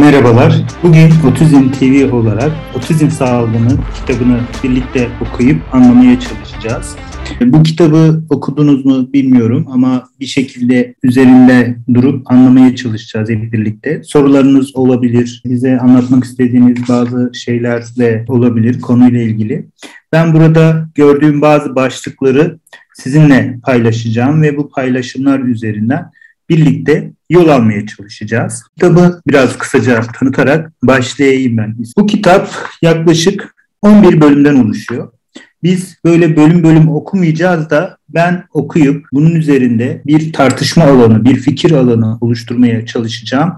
Merhabalar. Bugün Otizm TV olarak Otizm Sağlığını kitabını birlikte okuyup anlamaya çalışacağız. Bu kitabı okudunuz mu bilmiyorum ama bir şekilde üzerinde durup anlamaya çalışacağız hep birlikte. Sorularınız olabilir, bize anlatmak istediğiniz bazı şeyler de olabilir konuyla ilgili. Ben burada gördüğüm bazı başlıkları sizinle paylaşacağım ve bu paylaşımlar üzerinden birlikte yol almaya çalışacağız. Kitabı biraz kısaca tanıtarak başlayayım ben. Bu kitap yaklaşık 11 bölümden oluşuyor. Biz böyle bölüm bölüm okumayacağız da ben okuyup bunun üzerinde bir tartışma alanı, bir fikir alanı oluşturmaya çalışacağım.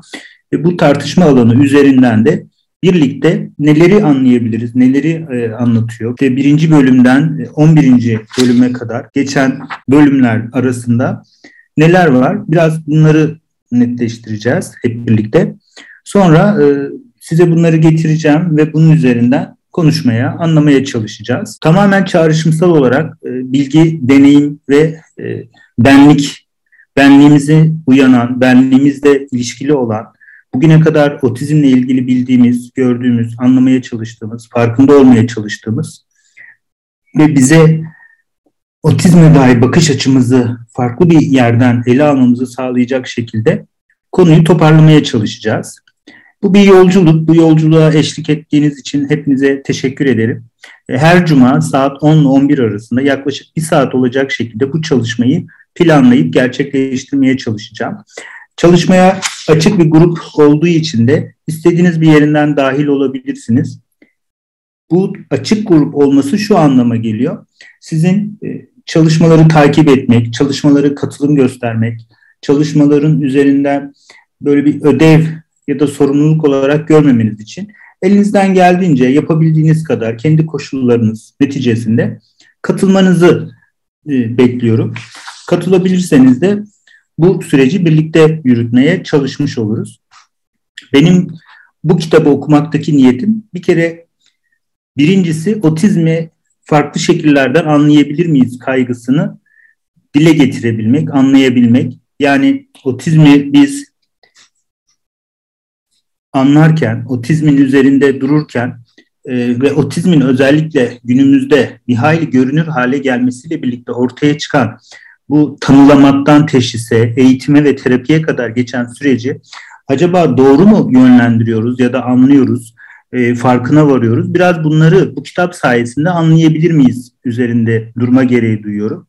Ve bu tartışma alanı üzerinden de birlikte neleri anlayabiliriz, neleri e, anlatıyor. İşte birinci bölümden 11. bölüme kadar geçen bölümler arasında neler var? Biraz bunları netleştireceğiz hep birlikte. Sonra e, size bunları getireceğim ve bunun üzerinden konuşmaya, anlamaya çalışacağız. Tamamen çağrışımsal olarak e, bilgi, deneyim ve e, benlik, benliğimizi uyanan, benliğimizle ilişkili olan, bugüne kadar otizmle ilgili bildiğimiz, gördüğümüz, anlamaya çalıştığımız, farkında olmaya çalıştığımız ve bize otizme dair bakış açımızı farklı bir yerden ele almamızı sağlayacak şekilde konuyu toparlamaya çalışacağız. Bu bir yolculuk. Bu yolculuğa eşlik ettiğiniz için hepinize teşekkür ederim. E, her cuma saat 10 ile 11 arasında yaklaşık bir saat olacak şekilde bu çalışmayı planlayıp gerçekleştirmeye çalışacağım. Çalışmaya açık bir grup olduğu için de istediğiniz bir yerinden dahil olabilirsiniz. Bu açık grup olması şu anlama geliyor. Sizin e, çalışmaları takip etmek, çalışmaları katılım göstermek, çalışmaların üzerinden böyle bir ödev ya da sorumluluk olarak görmemeniz için elinizden geldiğince yapabildiğiniz kadar kendi koşullarınız neticesinde katılmanızı e, bekliyorum. Katılabilirseniz de bu süreci birlikte yürütmeye çalışmış oluruz. Benim bu kitabı okumaktaki niyetim bir kere birincisi otizmi farklı şekillerden anlayabilir miyiz kaygısını dile getirebilmek, anlayabilmek. Yani otizmi biz anlarken, otizmin üzerinde dururken e, ve otizmin özellikle günümüzde bir hayli görünür hale gelmesiyle birlikte ortaya çıkan bu tanılamaktan teşhise, eğitime ve terapiye kadar geçen süreci acaba doğru mu yönlendiriyoruz ya da anlıyoruz, e, farkına varıyoruz? Biraz bunları bu kitap sayesinde anlayabilir miyiz üzerinde durma gereği duyuyorum.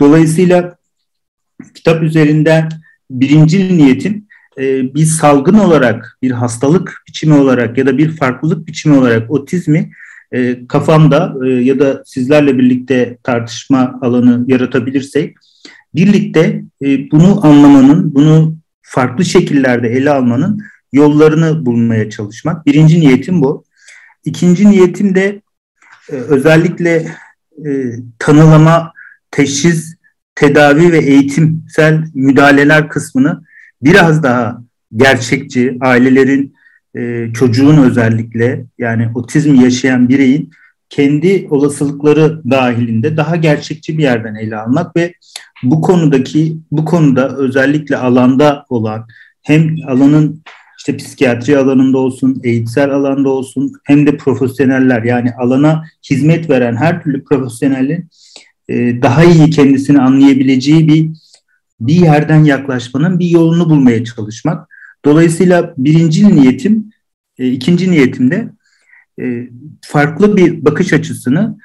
Dolayısıyla kitap üzerinden birinci niyetim e, bir salgın olarak, bir hastalık biçimi olarak ya da bir farklılık biçimi olarak otizmi e, kafamda e, ya da sizlerle birlikte tartışma alanı yaratabilirsek birlikte e, bunu anlamanın, bunu farklı şekillerde ele almanın yollarını bulmaya çalışmak. Birinci niyetim bu. İkinci niyetim de e, özellikle e, tanılama, teşhis, tedavi ve eğitimsel müdahaleler kısmını biraz daha gerçekçi, ailelerin, e, çocuğun özellikle yani otizm yaşayan bireyin kendi olasılıkları dahilinde daha gerçekçi bir yerden ele almak ve bu konudaki bu konuda özellikle alanda olan hem alanın işte psikiyatri alanında olsun, eğitsel alanda olsun hem de profesyoneller yani alana hizmet veren her türlü profesyonelin e, daha iyi kendisini anlayabileceği bir bir yerden yaklaşmanın bir yolunu bulmaya çalışmak. Dolayısıyla birinci niyetim, e, ikinci niyetim de e, farklı bir bakış açısını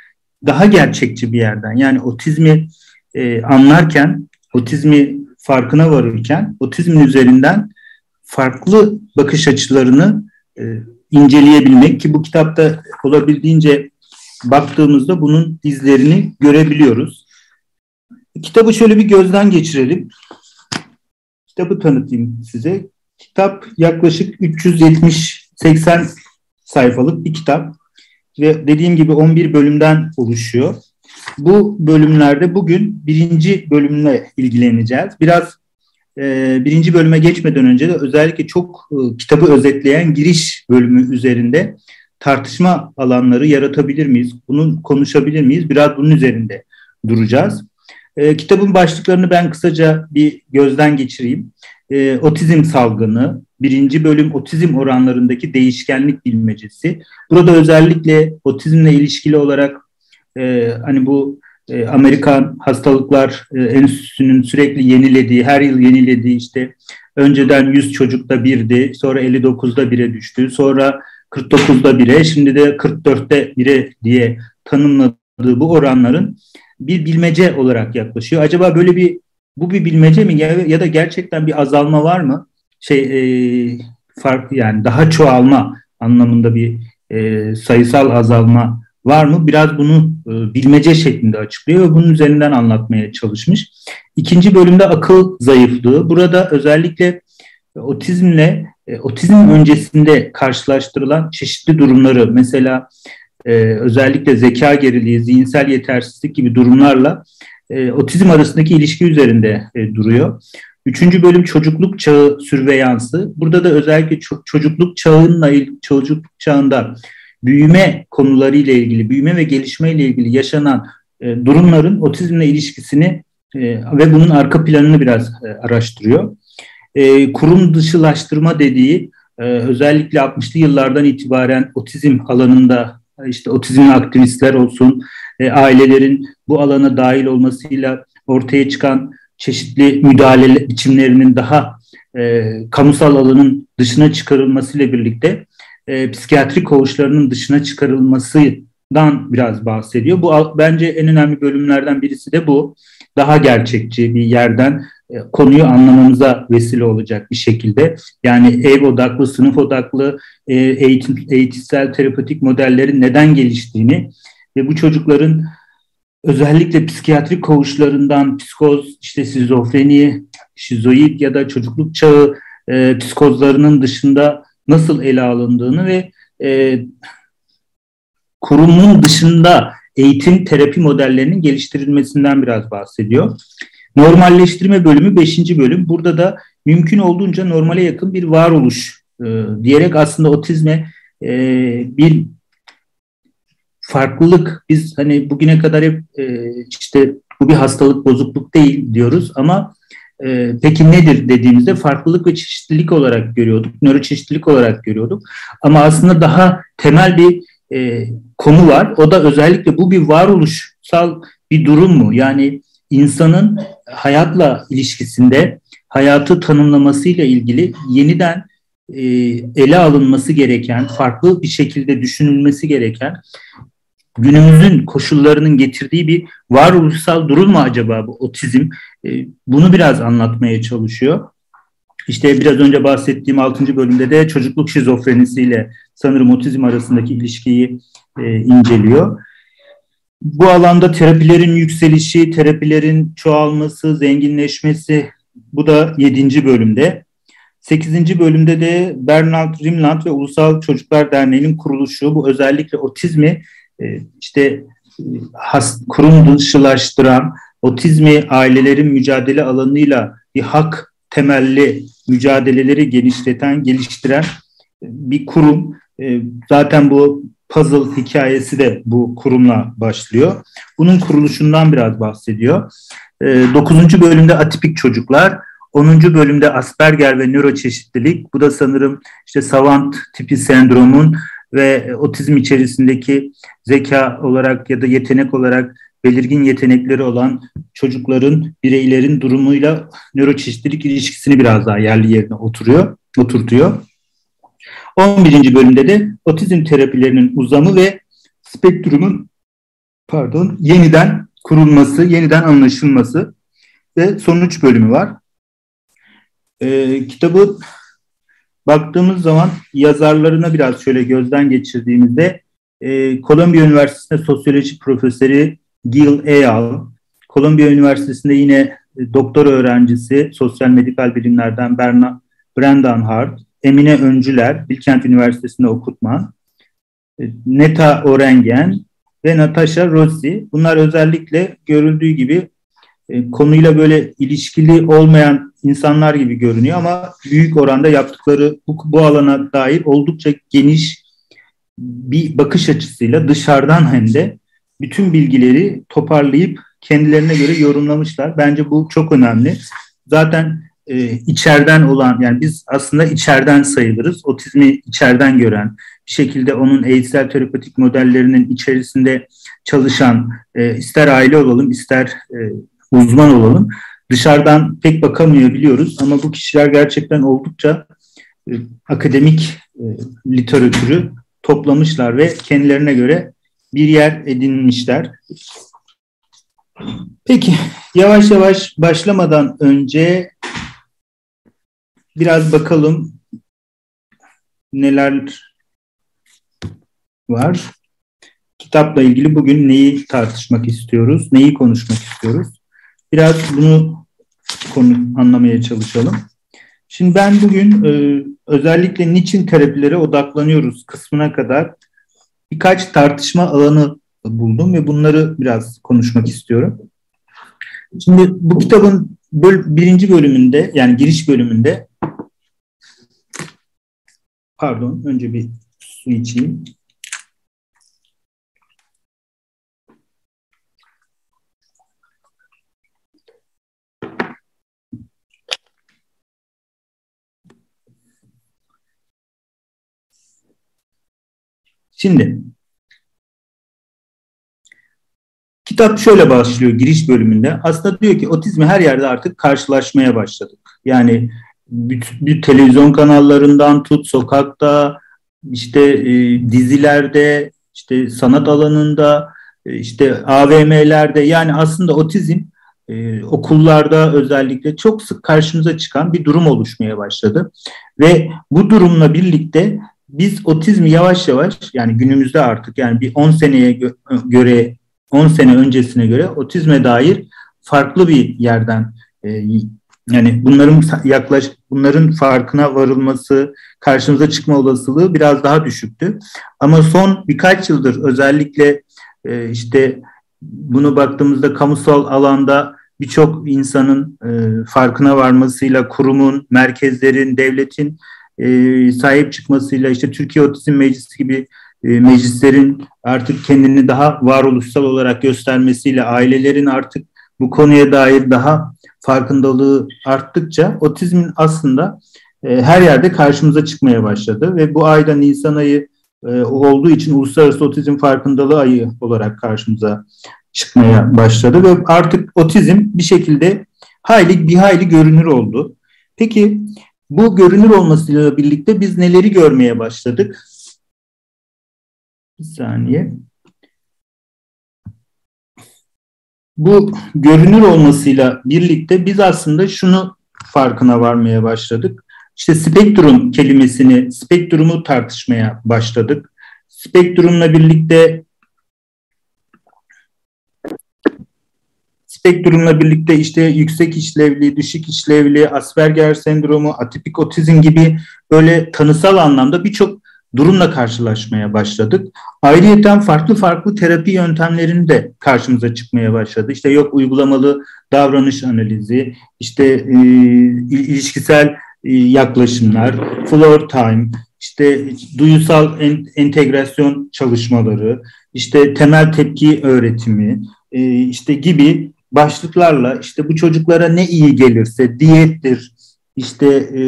daha gerçekçi bir yerden yani otizmi anlarken, otizmi farkına varırken otizmin üzerinden farklı bakış açılarını e, inceleyebilmek ki bu kitapta olabildiğince baktığımızda bunun izlerini görebiliyoruz. Kitabı şöyle bir gözden geçirelim. Kitabı tanıtayım size. Kitap yaklaşık 370-80 sayfalık bir kitap ve dediğim gibi 11 bölümden oluşuyor. Bu bölümlerde bugün birinci bölümle ilgileneceğiz. Biraz e, birinci bölüme geçmeden önce de özellikle çok e, kitabı özetleyen giriş bölümü üzerinde tartışma alanları yaratabilir miyiz? Bunu konuşabilir miyiz? Biraz bunun üzerinde duracağız. E, kitabın başlıklarını ben kısaca bir gözden geçireyim. E, otizm salgını, birinci bölüm otizm oranlarındaki değişkenlik bilmecesi. Burada özellikle otizmle ilişkili olarak e, hani bu e, Amerikan Hastalıklar e, Enstitüsü'nün sürekli yenilediği, her yıl yenilediği işte önceden 100 çocukta birdi, sonra 59'da bire düştü, sonra 49'da bire, şimdi de 44'te bire diye tanımladığı bu oranların bir bilmece olarak yaklaşıyor. Acaba böyle bir bu bir bilmece mi ya, da gerçekten bir azalma var mı? Şey e, fark yani daha çoğalma anlamında bir e, sayısal azalma var mı? Biraz bunu e, bilmece şeklinde açıklıyor ve bunun üzerinden anlatmaya çalışmış. İkinci bölümde akıl zayıflığı. Burada özellikle otizmle e, otizm öncesinde karşılaştırılan çeşitli durumları mesela e, özellikle zeka geriliği, zihinsel yetersizlik gibi durumlarla otizm arasındaki ilişki üzerinde duruyor. Üçüncü bölüm çocukluk çağı sürveyansı. Burada da özellikle ço- çocukluk çağınla çocukluk çağında büyüme konularıyla ilgili, büyüme ve gelişme ile ilgili yaşanan e, durumların otizmle ilişkisini e, ve bunun arka planını biraz e, araştırıyor. E, kurum dışılaştırma dediği e, özellikle 60'lı yıllardan itibaren otizm alanında işte otizmli aktivistler olsun, e, ailelerin bu alana dahil olmasıyla ortaya çıkan çeşitli müdahale biçimlerinin daha e, kamusal alanın dışına çıkarılmasıyla birlikte e, psikiyatri koğuşlarının dışına çıkarılmasından biraz bahsediyor. Bu bence en önemli bölümlerden birisi de bu. Daha gerçekçi bir yerden e, konuyu anlamamıza vesile olacak bir şekilde. Yani ev odaklı, sınıf odaklı, e, eğitim, eğitimsel terapötik modellerin neden geliştiğini ve bu çocukların özellikle psikiyatri koğuşlarından psikoz, işte şizofreni, şizoid ya da çocukluk çağı e, psikozlarının dışında nasıl ele alındığını ve e, kurumun dışında eğitim terapi modellerinin geliştirilmesinden biraz bahsediyor. Normalleştirme bölümü 5. bölüm. Burada da mümkün olduğunca normale yakın bir varoluş e, diyerek aslında otizme e, bir farklılık biz hani bugüne kadar hep e, işte bu bir hastalık bozukluk değil diyoruz ama e, peki nedir dediğimizde farklılık ve çeşitlilik olarak görüyorduk, nöroçeşitlilik olarak görüyorduk. Ama aslında daha temel bir e, konu var. O da özellikle bu bir varoluşsal bir durum mu? Yani insanın hayatla ilişkisinde hayatı tanımlamasıyla ilgili yeniden e, ele alınması gereken, farklı bir şekilde düşünülmesi gereken günümüzün koşullarının getirdiği bir varoluşsal durum mu acaba bu otizm? E, bunu biraz anlatmaya çalışıyor. İşte biraz önce bahsettiğim 6. bölümde de çocukluk şizofrenisiyle sanırım otizm arasındaki ilişkiyi e, inceliyor. Bu alanda terapilerin yükselişi, terapilerin çoğalması, zenginleşmesi bu da 7. bölümde. 8. bölümde de Bernard Rimland ve Ulusal Çocuklar Derneği'nin kuruluşu bu özellikle otizmi işte has, kurum dışılaştıran, otizmi ailelerin mücadele alanıyla bir hak temelli mücadeleleri genişleten, geliştiren bir kurum. E, zaten bu puzzle hikayesi de bu kurumla başlıyor. Bunun kuruluşundan biraz bahsediyor. E, dokuzuncu bölümde atipik çocuklar, 10. bölümde Asperger ve nöroçeşitlilik. Bu da sanırım işte savant tipi sendromun ve otizm içerisindeki zeka olarak ya da yetenek olarak belirgin yetenekleri olan çocukların, bireylerin durumuyla nöroçeşitlilik ilişkisini biraz daha yerli yerine oturuyor, oturtuyor. 11. bölümde de otizm terapilerinin uzamı ve spektrumun pardon yeniden kurulması, yeniden anlaşılması ve sonuç bölümü var. Ee, kitabı baktığımız zaman yazarlarına biraz şöyle gözden geçirdiğimizde e, Üniversitesi'nde sosyoloji profesörü Gil Eyal, Columbia Üniversitesi'nde yine e, doktor öğrencisi sosyal medikal bilimlerden Berna, Brendan Hart, Emine Öncüler, Bilkent Üniversitesi'nde okutma, e, Neta Orengen ve Natasha Rossi. Bunlar özellikle görüldüğü gibi e, konuyla böyle ilişkili olmayan insanlar gibi görünüyor ama büyük oranda yaptıkları bu, bu alana dair oldukça geniş bir bakış açısıyla dışarıdan hem de bütün bilgileri toparlayıp kendilerine göre yorumlamışlar. Bence bu çok önemli. Zaten e, içeriden olan yani biz aslında içeriden sayılırız. Otizmi içeriden gören bir şekilde onun eğitsel terapetik modellerinin içerisinde çalışan e, ister aile olalım ister e, uzman olalım dışarıdan pek bakamıyor biliyoruz ama bu kişiler gerçekten oldukça e, akademik e, literatürü toplamışlar ve kendilerine göre bir yer edinmişler. Peki yavaş yavaş başlamadan önce biraz bakalım neler var. Kitapla ilgili bugün neyi tartışmak istiyoruz, neyi konuşmak istiyoruz? Biraz bunu konu anlamaya çalışalım. Şimdi ben bugün e, özellikle niçin terapilere odaklanıyoruz kısmına kadar birkaç tartışma alanı buldum ve bunları biraz konuşmak istiyorum. Şimdi bu kitabın böl birinci bölümünde yani giriş bölümünde pardon önce bir su içeyim. Şimdi kitap şöyle başlıyor giriş bölümünde. Aslında diyor ki otizmi her yerde artık karşılaşmaya başladık. Yani bir, televizyon kanallarından tut sokakta işte e, dizilerde işte sanat alanında e, işte AVM'lerde yani aslında otizm e, okullarda özellikle çok sık karşımıza çıkan bir durum oluşmaya başladı ve bu durumla birlikte biz otizmi yavaş yavaş yani günümüzde artık yani bir 10 seneye gö- göre 10 sene öncesine göre otizme dair farklı bir yerden e, yani bunların yaklaş bunların farkına varılması, karşımıza çıkma olasılığı biraz daha düşüktü. Ama son birkaç yıldır özellikle e, işte bunu baktığımızda kamusal alanda birçok insanın e, farkına varmasıyla kurumun, merkezlerin, devletin e, sahip çıkmasıyla işte Türkiye Otizm Meclisi gibi e, meclislerin artık kendini daha varoluşsal olarak göstermesiyle ailelerin artık bu konuya dair daha farkındalığı arttıkça otizmin aslında e, her yerde karşımıza çıkmaya başladı ve bu ayda Nisan ayı e, olduğu için Uluslararası Otizm Farkındalığı Ayı olarak karşımıza çıkmaya başladı ve artık otizm bir şekilde hayli bir hayli görünür oldu. Peki bu görünür olmasıyla birlikte biz neleri görmeye başladık? Bir saniye. Bu görünür olmasıyla birlikte biz aslında şunu farkına varmaya başladık. İşte spektrum kelimesini, spektrumu tartışmaya başladık. Spektrumla birlikte spektrumla birlikte işte yüksek işlevli, düşük işlevli, Asperger sendromu, atipik otizm gibi böyle tanısal anlamda birçok durumla karşılaşmaya başladık. Ayrıyeten farklı farklı terapi yöntemlerini de karşımıza çıkmaya başladı. İşte yok uygulamalı davranış analizi, işte e, ilişkisel e, yaklaşımlar, floor time, işte duyusal en, entegrasyon çalışmaları, işte temel tepki öğretimi, e, işte gibi başlıklarla işte bu çocuklara ne iyi gelirse diyettir, işte e,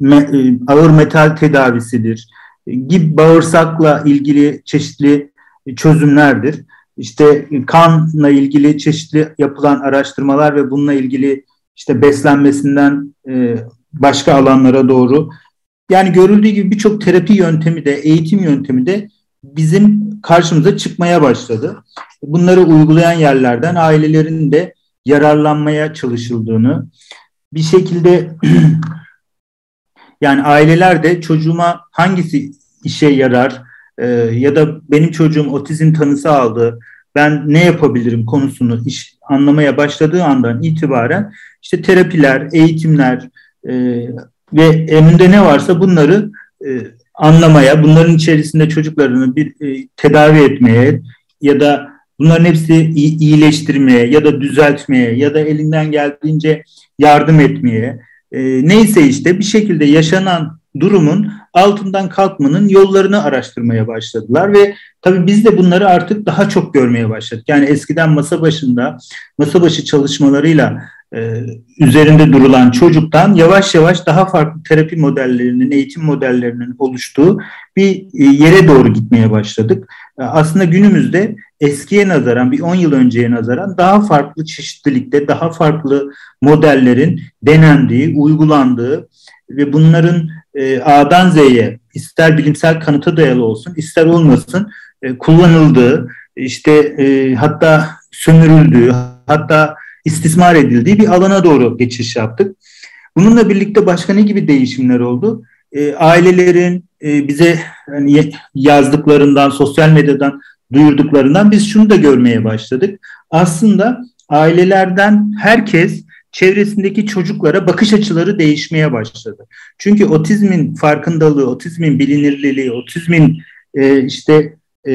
me, e, ağır metal tedavisidir gibi bağırsakla ilgili çeşitli çözümlerdir. İşte kanla ilgili çeşitli yapılan araştırmalar ve bununla ilgili işte beslenmesinden e, başka alanlara doğru yani görüldüğü gibi birçok terapi yöntemi de eğitim yöntemi de bizim karşımıza çıkmaya başladı. Bunları uygulayan yerlerden ailelerin de yararlanmaya çalışıldığını bir şekilde yani aileler de çocuğuma hangisi işe yarar e, ya da benim çocuğum otizm tanısı aldı ben ne yapabilirim konusunu iş anlamaya başladığı andan itibaren işte terapiler, eğitimler e, ve önünde ne varsa bunları e, anlamaya, bunların içerisinde çocuklarını bir e, tedavi etmeye ya da bunların hepsi iyileştirmeye ya da düzeltmeye ya da elinden geldiğince yardım etmeye e, neyse işte bir şekilde yaşanan durumun altından kalkmanın yollarını araştırmaya başladılar ve tabii biz de bunları artık daha çok görmeye başladık. Yani eskiden masa başında masa başı çalışmalarıyla e, üzerinde durulan çocuktan yavaş yavaş daha farklı terapi modellerinin, eğitim modellerinin oluştuğu bir e, yere doğru gitmeye başladık. E, aslında günümüzde eskiye nazaran, bir 10 yıl önceye nazaran daha farklı çeşitlilikte, daha farklı modellerin denendiği, uygulandığı ve bunların e, A'dan Z'ye ister bilimsel kanıta dayalı olsun, ister olmasın e, kullanıldığı, işte hatta sömürüldüğü, hatta istismar edildiği bir alana doğru geçiş yaptık. Bununla birlikte başka ne gibi değişimler oldu? E, ailelerin e, bize hani yazdıklarından, sosyal medyadan duyurduklarından biz şunu da görmeye başladık. Aslında ailelerden herkes çevresindeki çocuklara bakış açıları değişmeye başladı. Çünkü otizmin farkındalığı, otizmin bilinirliliği, otizmin e, işte e,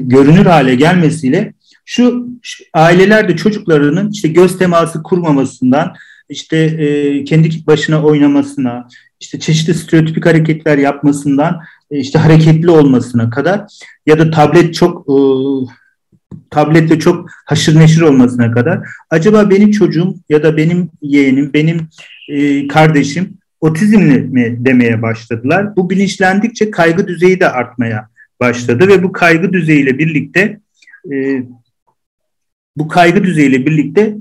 görünür hale gelmesiyle şu, şu aileler de çocuklarının işte göz teması kurmamasından, işte e, kendi başına oynamasına, işte çeşitli stereotipik hareketler yapmasından, e, işte hareketli olmasına kadar ya da tablet çok e, tabletle çok haşır neşir olmasına kadar acaba benim çocuğum ya da benim yeğenim, benim e, kardeşim otizmli mi demeye başladılar. Bu bilinçlendikçe kaygı düzeyi de artmaya başladı ve bu kaygı düzeyiyle birlikte e, bu kaygı düzeyiyle birlikte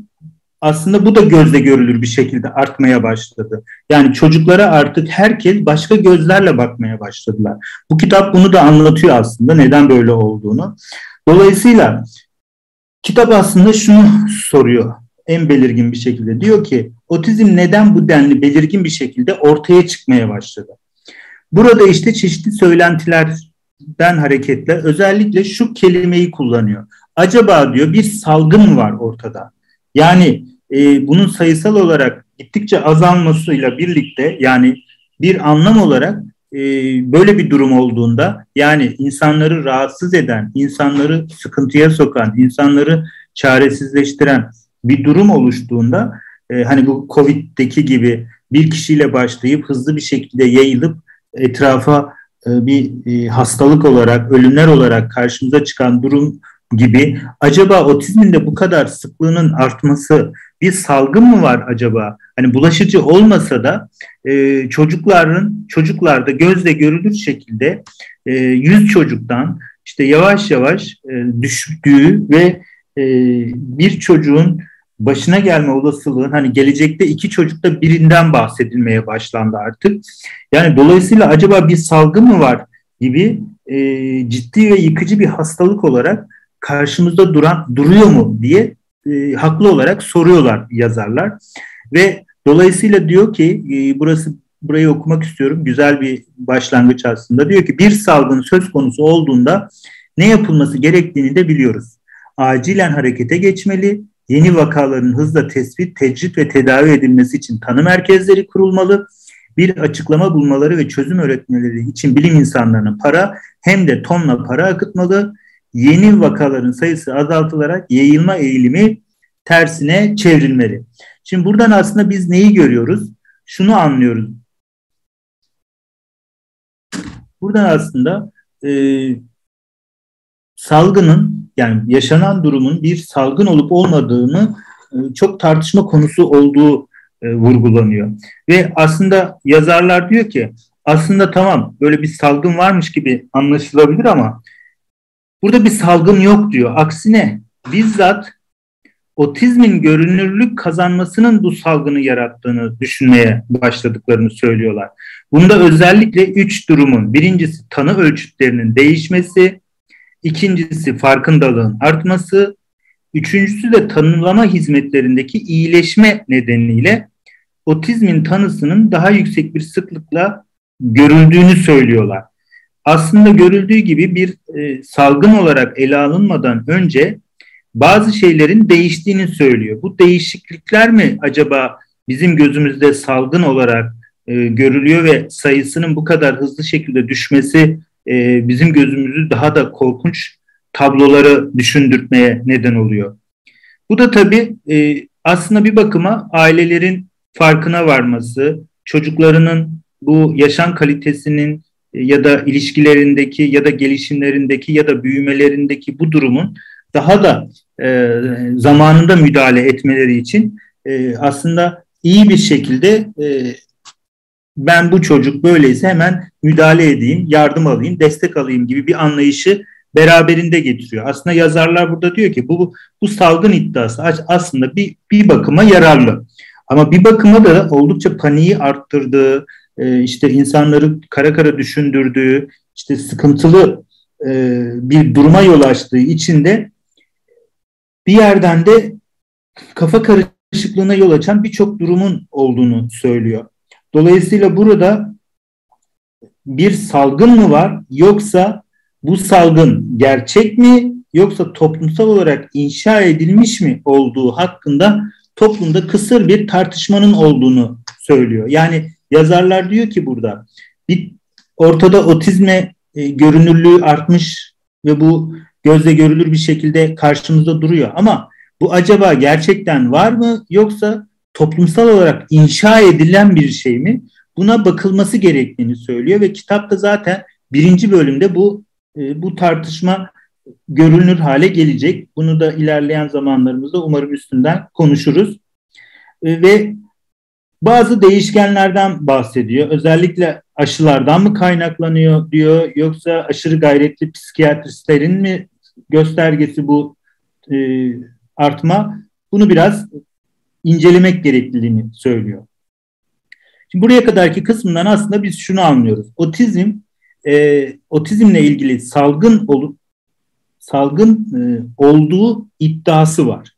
aslında bu da gözle görülür bir şekilde artmaya başladı. Yani çocuklara artık herkes başka gözlerle bakmaya başladılar. Bu kitap bunu da anlatıyor aslında neden böyle olduğunu. Dolayısıyla kitap aslında şunu soruyor en belirgin bir şekilde. Diyor ki otizm neden bu denli belirgin bir şekilde ortaya çıkmaya başladı? Burada işte çeşitli söylentilerden hareketle özellikle şu kelimeyi kullanıyor. Acaba diyor bir salgın var ortada? Yani e, bunun sayısal olarak gittikçe azalmasıyla birlikte yani bir anlam olarak e, böyle bir durum olduğunda yani insanları rahatsız eden, insanları sıkıntıya sokan, insanları çaresizleştiren bir durum oluştuğunda e, hani bu Covid'deki gibi bir kişiyle başlayıp hızlı bir şekilde yayılıp etrafa e, bir e, hastalık olarak, ölümler olarak karşımıza çıkan durum gibi acaba otizmin de bu kadar sıklığının artması bir salgın mı var acaba? Hani bulaşıcı olmasa da e, çocukların çocuklarda gözle görülür şekilde e, 100 çocuktan işte yavaş yavaş e, düştüğü ve e, bir çocuğun başına gelme olasılığın hani gelecekte iki çocukta birinden bahsedilmeye başlandı artık. Yani dolayısıyla acaba bir salgın mı var gibi e, ciddi ve yıkıcı bir hastalık olarak karşımızda duran duruyor mu diye e, haklı olarak soruyorlar yazarlar ve dolayısıyla diyor ki e, burası burayı okumak istiyorum güzel bir başlangıç aslında diyor ki bir salgın söz konusu olduğunda ne yapılması gerektiğini de biliyoruz. Acilen harekete geçmeli, yeni vakaların hızla tespit, tecrit ve tedavi edilmesi için tanı merkezleri kurulmalı, bir açıklama bulmaları ve çözüm öğretmeleri için bilim insanlarına para hem de tonla para akıtmalı, yeni vakaların sayısı azaltılarak yayılma eğilimi tersine çevrilmeli. Şimdi buradan aslında biz neyi görüyoruz? Şunu anlıyoruz. Buradan aslında e, salgının yani yaşanan durumun bir salgın olup olmadığını e, çok tartışma konusu olduğu e, vurgulanıyor. Ve aslında yazarlar diyor ki aslında tamam böyle bir salgın varmış gibi anlaşılabilir ama Burada bir salgın yok diyor. Aksine bizzat otizmin görünürlük kazanmasının bu salgını yarattığını düşünmeye başladıklarını söylüyorlar. Bunda özellikle üç durumun birincisi tanı ölçütlerinin değişmesi, ikincisi farkındalığın artması, üçüncüsü de tanımlama hizmetlerindeki iyileşme nedeniyle otizmin tanısının daha yüksek bir sıklıkla görüldüğünü söylüyorlar aslında görüldüğü gibi bir e, salgın olarak ele alınmadan önce bazı şeylerin değiştiğini söylüyor. Bu değişiklikler mi acaba bizim gözümüzde salgın olarak e, görülüyor ve sayısının bu kadar hızlı şekilde düşmesi e, bizim gözümüzü daha da korkunç tabloları düşündürtmeye neden oluyor. Bu da tabii e, aslında bir bakıma ailelerin farkına varması, çocuklarının bu yaşam kalitesinin ya da ilişkilerindeki ya da gelişimlerindeki ya da büyümelerindeki bu durumun daha da e, zamanında müdahale etmeleri için e, aslında iyi bir şekilde e, ben bu çocuk böyleyse hemen müdahale edeyim, yardım alayım, destek alayım gibi bir anlayışı beraberinde getiriyor. Aslında yazarlar burada diyor ki bu bu salgın iddiası aslında bir bir bakıma yararlı. Ama bir bakıma da oldukça paniği arttırdığı, e, işte insanları kara kara düşündürdüğü, işte sıkıntılı e, bir duruma yol açtığı için de bir yerden de kafa karışıklığına yol açan birçok durumun olduğunu söylüyor. Dolayısıyla burada bir salgın mı var yoksa bu salgın gerçek mi yoksa toplumsal olarak inşa edilmiş mi olduğu hakkında toplumda kısır bir tartışmanın olduğunu söylüyor. Yani yazarlar diyor ki burada bir ortada otizme e, görünürlüğü artmış ve bu gözle görülür bir şekilde karşımızda duruyor. Ama bu acaba gerçekten var mı yoksa toplumsal olarak inşa edilen bir şey mi? Buna bakılması gerektiğini söylüyor ve kitapta zaten birinci bölümde bu e, bu tartışma görünür hale gelecek. Bunu da ilerleyen zamanlarımızda umarım üstünden konuşuruz. E, ve bazı değişkenlerden bahsediyor. Özellikle aşılardan mı kaynaklanıyor diyor yoksa aşırı gayretli psikiyatristlerin mi göstergesi bu e, artma? Bunu biraz incelemek gerekliliğini söylüyor. Şimdi buraya kadarki kısmından aslında biz şunu anlıyoruz. Otizm e, otizmle ilgili salgın olup salgın e, olduğu iddiası var.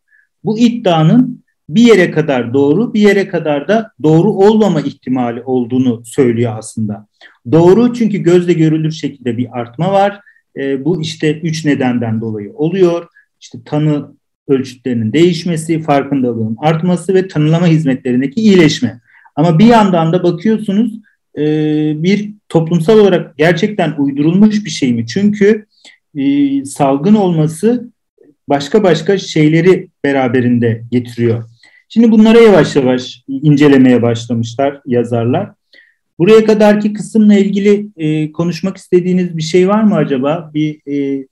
Bu iddianın bir yere kadar doğru, bir yere kadar da doğru olmama ihtimali olduğunu söylüyor aslında. Doğru çünkü gözle görülür şekilde bir artma var. E, bu işte üç nedenden dolayı oluyor. İşte tanı ölçütlerinin değişmesi, farkındalığın artması ve tanılama hizmetlerindeki iyileşme. Ama bir yandan da bakıyorsunuz e, bir toplumsal olarak gerçekten uydurulmuş bir şey mi? Çünkü e, salgın olması başka başka şeyleri beraberinde getiriyor. Şimdi bunlara yavaş yavaş incelemeye başlamışlar yazarlar. Buraya kadarki kısımla ilgili e, konuşmak istediğiniz bir şey var mı acaba? Bir e,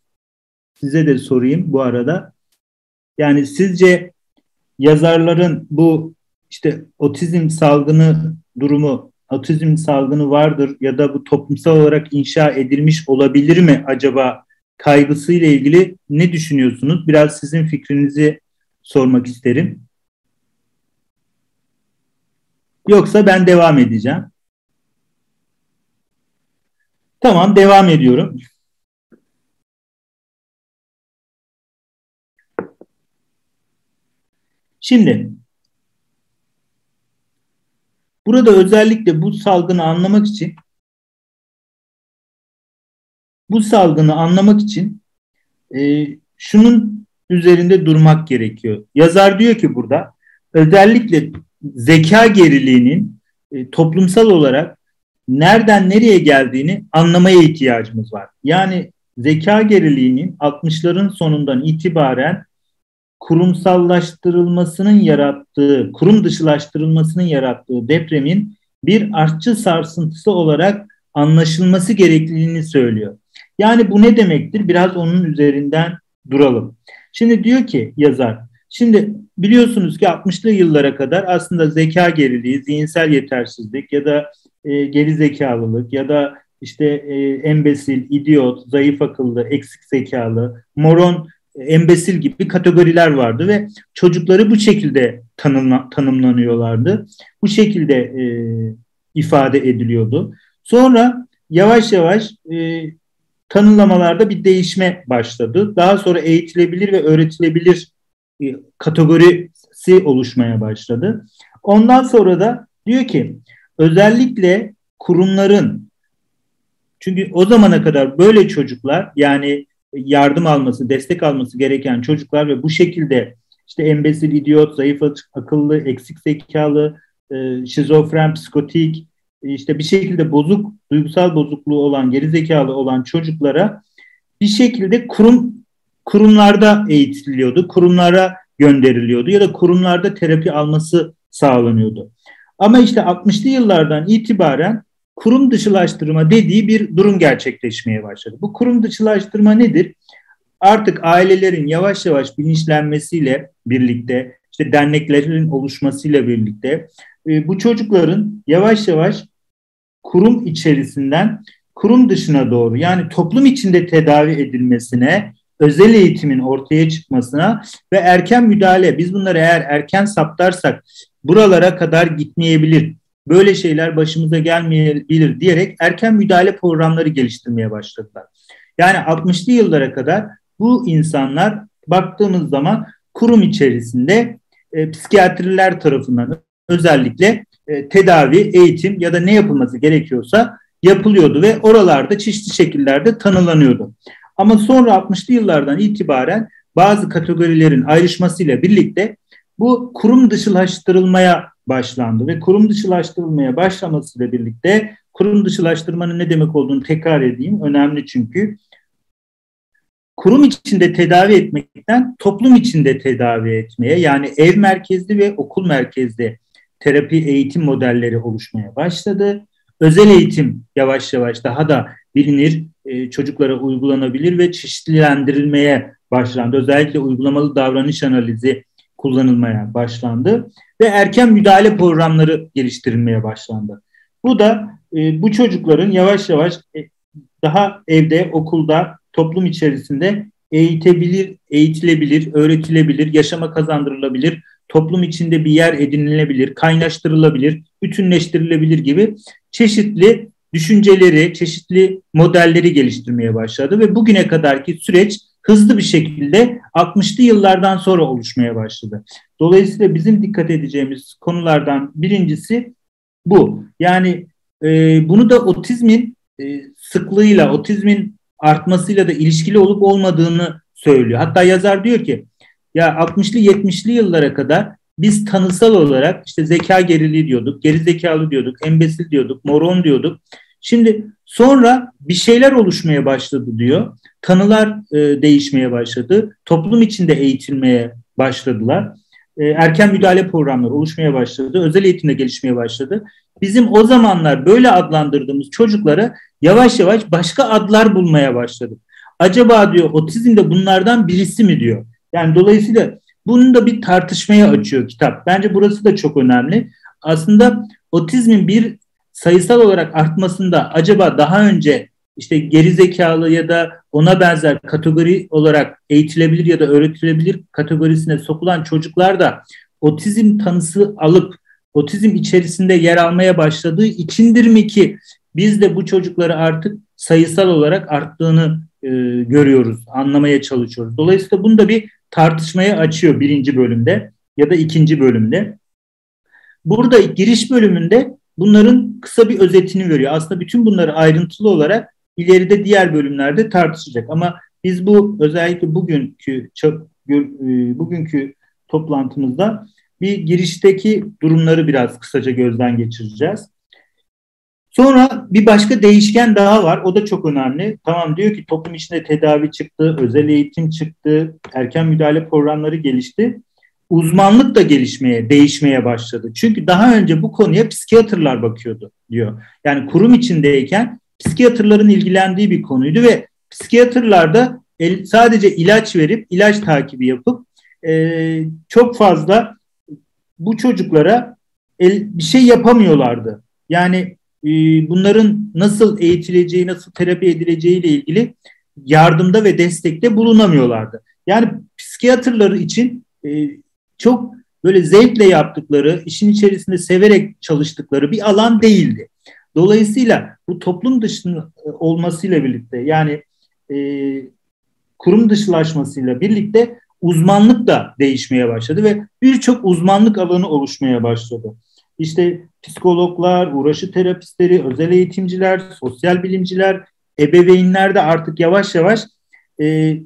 size de sorayım bu arada. Yani sizce yazarların bu işte otizm salgını durumu, otizm salgını vardır ya da bu toplumsal olarak inşa edilmiş olabilir mi acaba kaygısıyla ilgili ne düşünüyorsunuz? Biraz sizin fikrinizi sormak isterim. Yoksa ben devam edeceğim. Tamam devam ediyorum. Şimdi burada özellikle bu salgını anlamak için bu salgını anlamak için e, şunun üzerinde durmak gerekiyor. Yazar diyor ki burada özellikle zeka geriliğinin e, toplumsal olarak nereden nereye geldiğini anlamaya ihtiyacımız var. Yani zeka geriliğinin 60'ların sonundan itibaren kurumsallaştırılmasının yarattığı, kurum dışılaştırılmasının yarattığı depremin bir artçı sarsıntısı olarak anlaşılması gerekliliğini söylüyor. Yani bu ne demektir? Biraz onun üzerinden duralım. Şimdi diyor ki yazar, şimdi biliyorsunuz ki 60'lı yıllara kadar aslında zeka geriliği, zihinsel yetersizlik ya da e, geri zekalılık ya da işte e, embesil, idiot, zayıf akıllı, eksik zekalı, moron, embesil gibi kategoriler vardı ve çocukları bu şekilde tanımla, tanımlanıyorlardı. Bu şekilde e, ifade ediliyordu. Sonra yavaş yavaş e, tanımlamalarda bir değişme başladı. Daha sonra eğitilebilir ve öğretilebilir e, kategorisi oluşmaya başladı. Ondan sonra da diyor ki özellikle kurumların çünkü o zamana kadar böyle çocuklar yani yardım alması, destek alması gereken çocuklar ve bu şekilde işte embesil, idiot, zayıf akıllı, eksik zekalı, e, şizofren, psikotik, işte bir şekilde bozuk, duygusal bozukluğu olan, geri zekalı olan çocuklara bir şekilde kurum kurumlarda eğitiliyordu, kurumlara gönderiliyordu ya da kurumlarda terapi alması sağlanıyordu. Ama işte 60'lı yıllardan itibaren kurum dışılaştırma dediği bir durum gerçekleşmeye başladı. Bu kurum dışılaştırma nedir? Artık ailelerin yavaş yavaş bilinçlenmesiyle birlikte işte derneklerin oluşmasıyla birlikte e, bu çocukların yavaş yavaş kurum içerisinden kurum dışına doğru yani toplum içinde tedavi edilmesine, özel eğitimin ortaya çıkmasına ve erken müdahale biz bunları eğer erken saptarsak buralara kadar gitmeyebilir. Böyle şeyler başımıza gelmeyebilir diyerek erken müdahale programları geliştirmeye başladılar. Yani 60'lı yıllara kadar bu insanlar baktığımız zaman kurum içerisinde e, psikiyatriler tarafından özellikle e, tedavi, eğitim ya da ne yapılması gerekiyorsa yapılıyordu ve oralarda çeşitli şekillerde tanılanıyordu. Ama sonra 60'lı yıllardan itibaren bazı kategorilerin ayrışmasıyla birlikte bu kurum dışılaştırılmaya başlandı ve kurum dışılaştırılmaya başlamasıyla birlikte kurum dışılaştırmanın ne demek olduğunu tekrar edeyim. Önemli çünkü kurum içinde tedavi etmekten toplum içinde tedavi etmeye yani ev merkezli ve okul merkezli terapi eğitim modelleri oluşmaya başladı. Özel eğitim yavaş yavaş daha da bilinir, e, çocuklara uygulanabilir ve çeşitlendirilmeye başlandı. Özellikle uygulamalı davranış analizi kullanılmaya başlandı ve erken müdahale programları geliştirilmeye başlandı. Bu da e, bu çocukların yavaş yavaş e, daha evde, okulda, toplum içerisinde eğitebilir, eğitilebilir, öğretilebilir, yaşama kazandırılabilir, toplum içinde bir yer edinilebilir, kaynaştırılabilir, bütünleştirilebilir gibi çeşitli düşünceleri, çeşitli modelleri geliştirmeye başladı ve bugüne kadarki süreç hızlı bir şekilde 60'lı yıllardan sonra oluşmaya başladı. Dolayısıyla bizim dikkat edeceğimiz konulardan birincisi bu. Yani e, bunu da otizmin e, sıklığıyla, otizmin artmasıyla da ilişkili olup olmadığını söylüyor. Hatta yazar diyor ki ya 60'lı 70'li yıllara kadar biz tanısal olarak işte zeka geriliği diyorduk, geri zekalı diyorduk, embesil diyorduk, moron diyorduk. Şimdi sonra bir şeyler oluşmaya başladı diyor. Tanılar e, değişmeye başladı. Toplum içinde eğitilmeye başladılar. E, erken müdahale programları oluşmaya başladı. Özel eğitimde gelişmeye başladı. Bizim o zamanlar böyle adlandırdığımız çocuklara yavaş yavaş başka adlar bulmaya başladık. Acaba diyor otizm de bunlardan birisi mi diyor. Yani dolayısıyla bunun da bir tartışmaya açıyor kitap. Bence burası da çok önemli. Aslında otizmin bir sayısal olarak artmasında acaba daha önce işte geri zekalı ya da ona benzer kategori olarak eğitilebilir ya da öğretilebilir kategorisine sokulan çocuklar da otizm tanısı alıp otizm içerisinde yer almaya başladığı içindir mi ki biz de bu çocukları artık sayısal olarak arttığını e, görüyoruz, anlamaya çalışıyoruz. Dolayısıyla bunu da bir tartışmaya açıyor birinci bölümde ya da ikinci bölümde. Burada giriş bölümünde bunların kısa bir özetini veriyor. Aslında bütün bunları ayrıntılı olarak ileride diğer bölümlerde tartışacak. Ama biz bu özellikle bugünkü e, bugünkü toplantımızda bir girişteki durumları biraz kısaca gözden geçireceğiz. Sonra bir başka değişken daha var. O da çok önemli. Tamam diyor ki toplum içinde tedavi çıktı, özel eğitim çıktı, erken müdahale programları gelişti. Uzmanlık da gelişmeye, değişmeye başladı. Çünkü daha önce bu konuya psikiyatrlar bakıyordu diyor. Yani kurum içindeyken psikiyatrların ilgilendiği bir konuydu ve psikiyatrlar da sadece ilaç verip, ilaç takibi yapıp e, çok fazla bu çocuklara bir şey yapamıyorlardı. Yani e, bunların nasıl eğitileceği, nasıl terapi edileceği ile ilgili yardımda ve destekte bulunamıyorlardı. Yani psikiyatrları için e, çok böyle zevkle yaptıkları, işin içerisinde severek çalıştıkları bir alan değildi. Dolayısıyla bu toplum dışında e, olmasıyla birlikte yani e, kurum dışılaşmasıyla birlikte uzmanlık da değişmeye başladı ve birçok uzmanlık alanı oluşmaya başladı. İşte psikologlar, uğraşı terapistleri, özel eğitimciler, sosyal bilimciler, ebeveynler de artık yavaş yavaş e,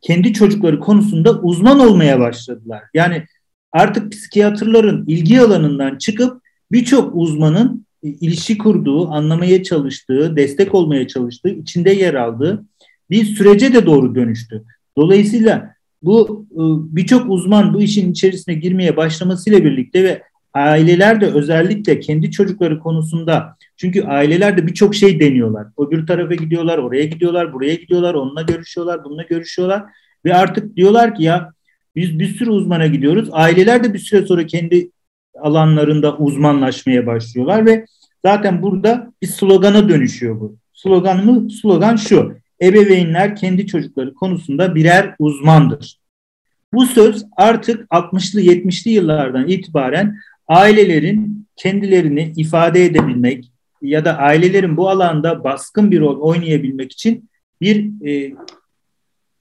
kendi çocukları konusunda uzman olmaya başladılar. Yani artık psikiyatrların ilgi alanından çıkıp birçok uzmanın e, ilişki kurduğu, anlamaya çalıştığı, destek olmaya çalıştığı, içinde yer aldığı bir sürece de doğru dönüştü. Dolayısıyla bu e, birçok uzman bu işin içerisine girmeye başlamasıyla birlikte ve aileler de özellikle kendi çocukları konusunda çünkü aileler de birçok şey deniyorlar. O bir tarafa gidiyorlar, oraya gidiyorlar, buraya gidiyorlar, onunla görüşüyorlar, bununla görüşüyorlar ve artık diyorlar ki ya Biz bir sürü uzmana gidiyoruz. Aileler de bir süre sonra kendi alanlarında uzmanlaşmaya başlıyorlar ve zaten burada bir slogana dönüşüyor bu. Sloganımı slogan şu. Ebeveynler kendi çocukları konusunda birer uzmandır. Bu söz artık 60'lı 70'li yıllardan itibaren ailelerin kendilerini ifade edebilmek ya da ailelerin bu alanda baskın bir rol oynayabilmek için bir e,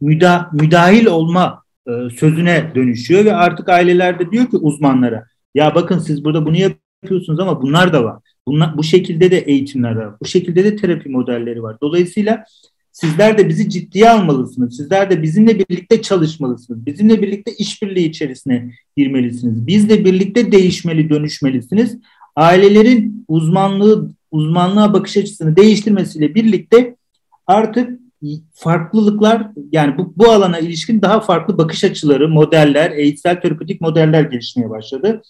müda, müdahil olma e, sözüne dönüşüyor ve artık aileler de diyor ki uzmanlara ya bakın siz burada bunu yapıyorsunuz ama bunlar da var. Bunlar, bu şekilde de eğitimler var. Bu şekilde de terapi modelleri var. Dolayısıyla sizler de bizi ciddiye almalısınız. Sizler de bizimle birlikte çalışmalısınız. Bizimle birlikte işbirliği içerisine girmelisiniz. Biz de birlikte değişmeli, dönüşmelisiniz. Ailelerin uzmanlığı uzmanlığa bakış açısını değiştirmesiyle birlikte artık farklılıklar yani bu, bu alana ilişkin daha farklı bakış açıları, modeller, eğitsel terapötik modeller gelişmeye başladı.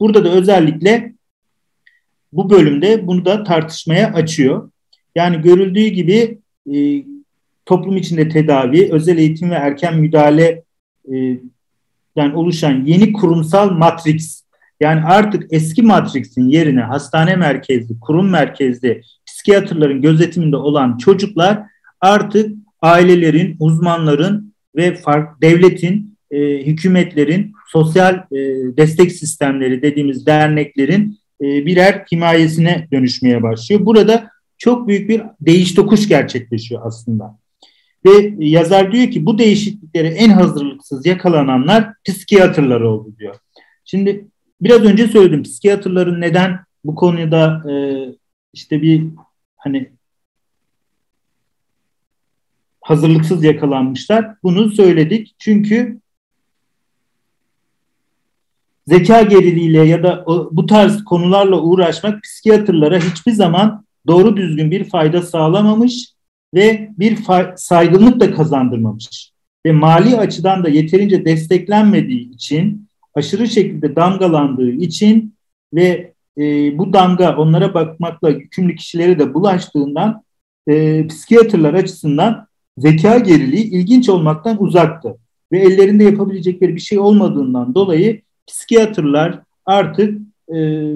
Burada da özellikle bu bölümde bunu da tartışmaya açıyor. Yani görüldüğü gibi e, toplum içinde tedavi, özel eğitim ve erken müdahale e, yani oluşan yeni kurumsal matrix yani artık eski matrixin yerine hastane merkezli, kurum merkezli psikiyatrların gözetiminde olan çocuklar artık ailelerin, uzmanların ve fark, devletin, e, hükümetlerin, sosyal e, destek sistemleri dediğimiz derneklerin e, birer himayesine dönüşmeye başlıyor. Burada çok büyük bir değiş tokuş gerçekleşiyor aslında. Ve yazar diyor ki bu değişikliklere en hazırlıksız yakalananlar psikiyatrlar oldu diyor. Şimdi biraz önce söyledim psikiyatrların neden bu konuda e, işte bir hani hazırlıksız yakalanmışlar. Bunu söyledik. Çünkü zeka geriliğiyle ya da bu tarz konularla uğraşmak psikiyatrlara hiçbir zaman doğru düzgün bir fayda sağlamamış ve bir saygınlık da kazandırmamış. Ve mali açıdan da yeterince desteklenmediği için, aşırı şekilde damgalandığı için ve e, bu damga onlara bakmakla yükümlü kişilere de bulaştığından e, psikiyatrlar açısından zeka geriliği ilginç olmaktan uzaktı. Ve ellerinde yapabilecekleri bir şey olmadığından dolayı psikiyatrlar artık e,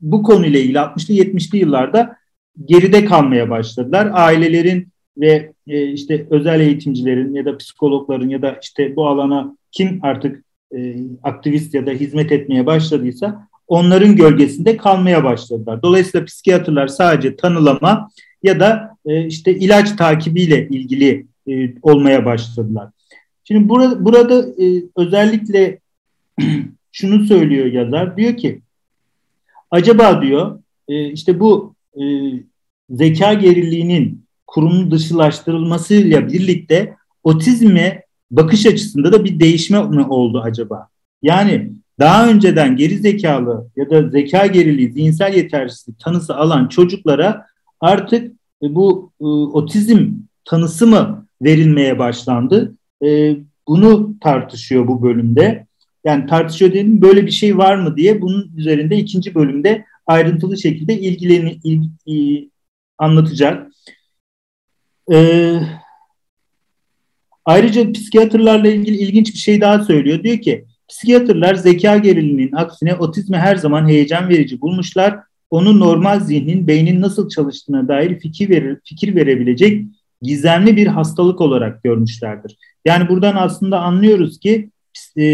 bu konuyla ilgili 60'lı 70'li yıllarda geride kalmaya başladılar. Ailelerin ve e, işte özel eğitimcilerin ya da psikologların ya da işte bu alana kim artık e, aktivist ya da hizmet etmeye başladıysa onların gölgesinde kalmaya başladılar. Dolayısıyla psikiyatrlar sadece tanılama ya da e, işte ilaç takibiyle ilgili e, olmaya başladılar. Şimdi burada, burada e, özellikle şunu söylüyor yazar. Diyor ki acaba diyor e, işte bu e, zeka geriliğinin kurum dışılaştırılmasıyla birlikte otizme bakış açısında da bir değişme mi oldu acaba? Yani daha önceden geri zekalı ya da zeka geriliği, zihinsel yetersizlik tanısı alan çocuklara artık e, bu e, otizm tanısı mı verilmeye başlandı? E, bunu tartışıyor bu bölümde. Yani tartışıyor dedim böyle bir şey var mı diye bunun üzerinde ikinci bölümde ayrıntılı şekilde ilgileni il, il, anlatacak. Ee, ayrıca psikiyatrlarla ilgili ilginç bir şey daha söylüyor. Diyor ki psikiyatrlar zeka gerililiğinin aksine otizmi her zaman heyecan verici bulmuşlar. Onu normal zihnin beynin nasıl çalıştığına dair fikir, verir, fikir verebilecek gizemli bir hastalık olarak görmüşlerdir. Yani buradan aslında anlıyoruz ki e,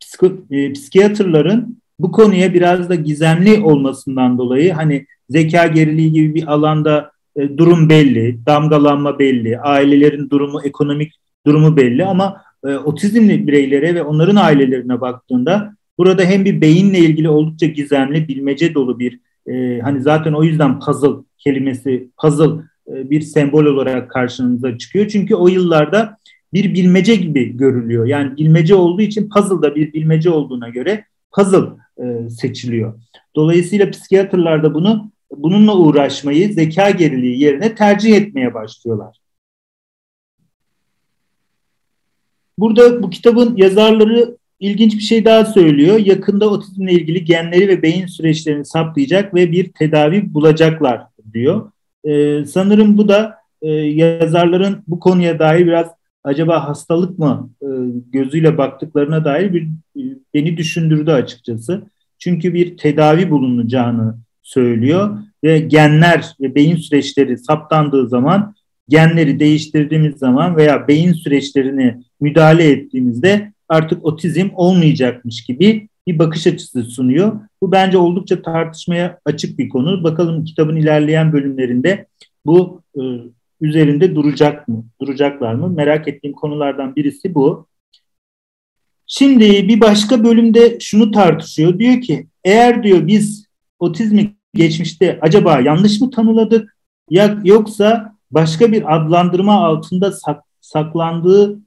psiko, e, psikiyatrların bu konuya biraz da gizemli olmasından dolayı hani zeka geriliği gibi bir alanda e, durum belli, damgalanma belli, ailelerin durumu, ekonomik durumu belli ama e, otizmli bireylere ve onların ailelerine baktığında burada hem bir beyinle ilgili oldukça gizemli, bilmece dolu bir e, hani zaten o yüzden puzzle kelimesi, puzzle e, bir sembol olarak karşınıza çıkıyor. Çünkü o yıllarda bir bilmece gibi görülüyor. Yani bilmece olduğu için puzzle da bir bilmece olduğuna göre puzzle e, seçiliyor. Dolayısıyla psikiyatrlar da bunu bununla uğraşmayı zeka geriliği yerine tercih etmeye başlıyorlar. Burada bu kitabın yazarları ilginç bir şey daha söylüyor. Yakında otizmle ilgili genleri ve beyin süreçlerini saptayacak ve bir tedavi bulacaklar diyor. Ee, sanırım bu da e, yazarların bu konuya dair biraz acaba hastalık mı e, gözüyle baktıklarına dair bir e, beni düşündürdü açıkçası. Çünkü bir tedavi bulunacağını söylüyor ve genler ve beyin süreçleri saptandığı zaman genleri değiştirdiğimiz zaman veya beyin süreçlerini müdahale ettiğimizde artık otizm olmayacakmış gibi bir bakış açısı sunuyor. Bu bence oldukça tartışmaya açık bir konu. Bakalım kitabın ilerleyen bölümlerinde bu e, üzerinde duracak mı? Duracaklar mı? Merak ettiğim konulardan birisi bu. Şimdi bir başka bölümde şunu tartışıyor. Diyor ki eğer diyor biz otizmi geçmişte acaba yanlış mı tanıladık ya yoksa başka bir adlandırma altında sak, saklandığı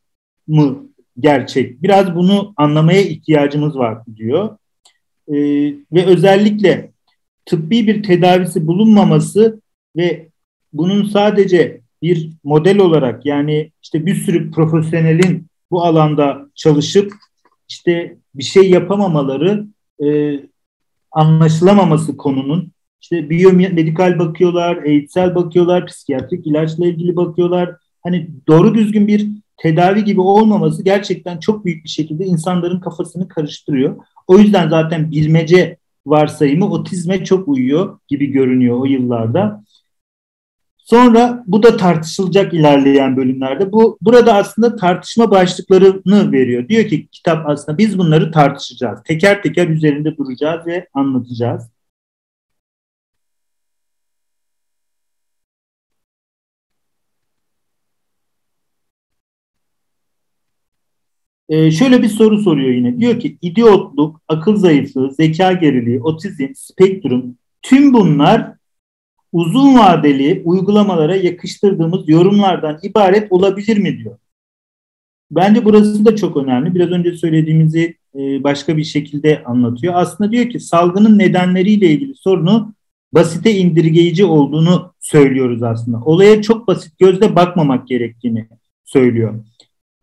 mı gerçek? Biraz bunu anlamaya ihtiyacımız var diyor. Ee, ve özellikle tıbbi bir tedavisi bulunmaması ve bunun sadece bir model olarak yani işte bir sürü profesyonelin bu alanda çalışıp işte bir şey yapamamaları e, anlaşılamaması konunun işte biyomedikal bakıyorlar, eğitsel bakıyorlar, psikiyatrik ilaçla ilgili bakıyorlar. Hani doğru düzgün bir tedavi gibi olmaması gerçekten çok büyük bir şekilde insanların kafasını karıştırıyor. O yüzden zaten bilmece varsayımı otizme çok uyuyor gibi görünüyor o yıllarda. Sonra bu da tartışılacak ilerleyen bölümlerde. Bu burada aslında tartışma başlıklarını veriyor. Diyor ki kitap aslında biz bunları tartışacağız. Teker teker üzerinde duracağız ve anlatacağız. Ee, şöyle bir soru soruyor yine. Diyor ki idiotluk, akıl zayıflığı, zeka geriliği, otizm, spektrum tüm bunlar uzun vadeli uygulamalara yakıştırdığımız yorumlardan ibaret olabilir mi diyor. Bence burası da çok önemli. Biraz önce söylediğimizi e, başka bir şekilde anlatıyor. Aslında diyor ki salgının nedenleriyle ilgili sorunu basite indirgeyici olduğunu söylüyoruz aslında. Olaya çok basit gözle bakmamak gerektiğini söylüyor.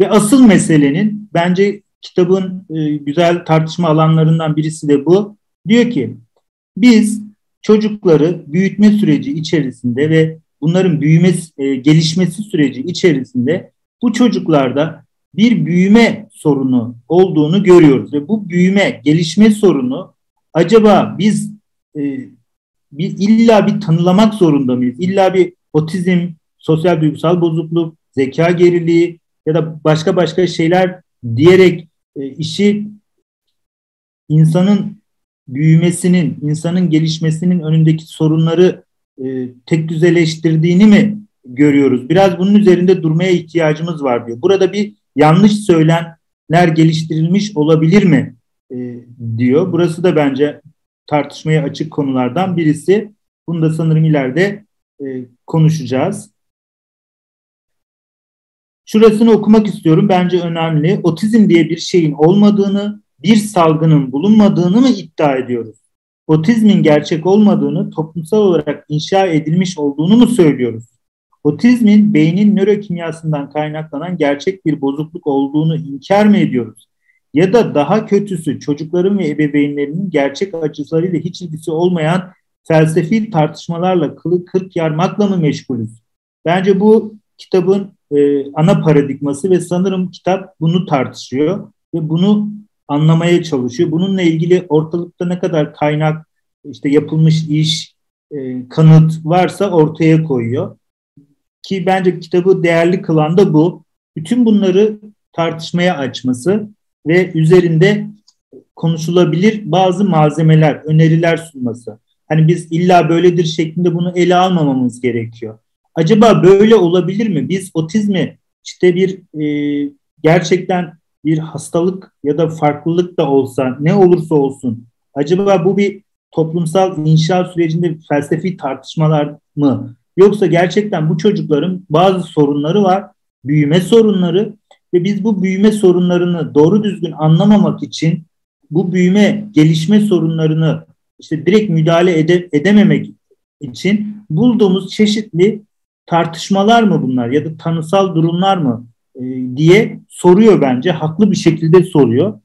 Ve asıl meselenin bence kitabın e, güzel tartışma alanlarından birisi de bu. Diyor ki biz çocukları büyütme süreci içerisinde ve bunların büyümesi, e, gelişmesi süreci içerisinde bu çocuklarda bir büyüme sorunu olduğunu görüyoruz ve bu büyüme, gelişme sorunu acaba biz e, bir illa bir tanılamak zorunda mıyız? İlla bir otizm, sosyal duygusal bozukluk, zeka geriliği ya da başka başka şeyler diyerek e, işi insanın büyümesinin, insanın gelişmesinin önündeki sorunları e, tek düzeleştirdiğini mi görüyoruz? Biraz bunun üzerinde durmaya ihtiyacımız var diyor. Burada bir yanlış söylenler geliştirilmiş olabilir mi e, diyor. Burası da bence tartışmaya açık konulardan birisi. Bunu da sanırım ileride e, konuşacağız. Şurasını okumak istiyorum. Bence önemli. Otizm diye bir şeyin olmadığını, bir salgının bulunmadığını mı iddia ediyoruz? Otizmin gerçek olmadığını, toplumsal olarak inşa edilmiş olduğunu mu söylüyoruz? Otizmin beynin nörokimyasından kaynaklanan gerçek bir bozukluk olduğunu inkar mı ediyoruz? Ya da daha kötüsü çocukların ve ebeveynlerinin gerçek acılarıyla hiç ilgisi olmayan felsefi tartışmalarla kılı kırk yarmakla mı meşgulüz? Bence bu kitabın e, ana paradigması ve sanırım kitap bunu tartışıyor ve bunu anlamaya çalışıyor. Bununla ilgili ortalıkta ne kadar kaynak, işte yapılmış iş, e, kanıt varsa ortaya koyuyor. Ki bence kitabı değerli kılan da bu. Bütün bunları tartışmaya açması ve üzerinde konuşulabilir bazı malzemeler, öneriler sunması. Hani biz illa böyledir şeklinde bunu ele almamamız gerekiyor. Acaba böyle olabilir mi? Biz otizmi işte bir e, gerçekten bir hastalık ya da farklılık da olsa ne olursa olsun acaba bu bir toplumsal inşa sürecinde felsefi tartışmalar mı? Yoksa gerçekten bu çocukların bazı sorunları var, büyüme sorunları ve biz bu büyüme sorunlarını doğru düzgün anlamamak için bu büyüme, gelişme sorunlarını işte direkt müdahale ede, edememek için bulduğumuz çeşitli tartışmalar mı bunlar ya da tanısal durumlar mı e, diye soruyor bence. Haklı bir şekilde soruyor.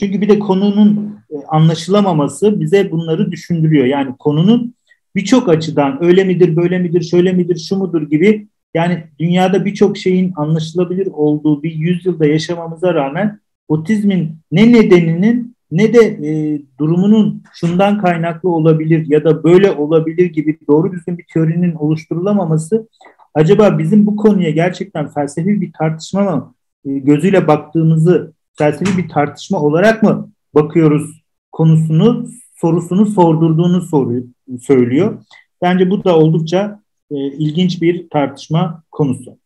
Çünkü bir de konunun e, anlaşılamaması bize bunları düşündürüyor. Yani konunun birçok açıdan öyle midir, böyle midir, şöyle midir, şu mudur gibi Yani dünyada birçok şeyin anlaşılabilir olduğu bir yüzyılda yaşamamıza rağmen otizmin ne nedeninin ne de e, durumunun şundan kaynaklı olabilir ya da böyle olabilir gibi doğru düzgün bir teorinin oluşturulamaması acaba bizim bu konuya gerçekten felsefi bir tartışma mı e, gözüyle baktığımızı felsefi bir tartışma olarak mı bakıyoruz konusunu sorusunu sordurduğunu soruyor, söylüyor. Bence bu da oldukça e, ilginç bir tartışma konusu.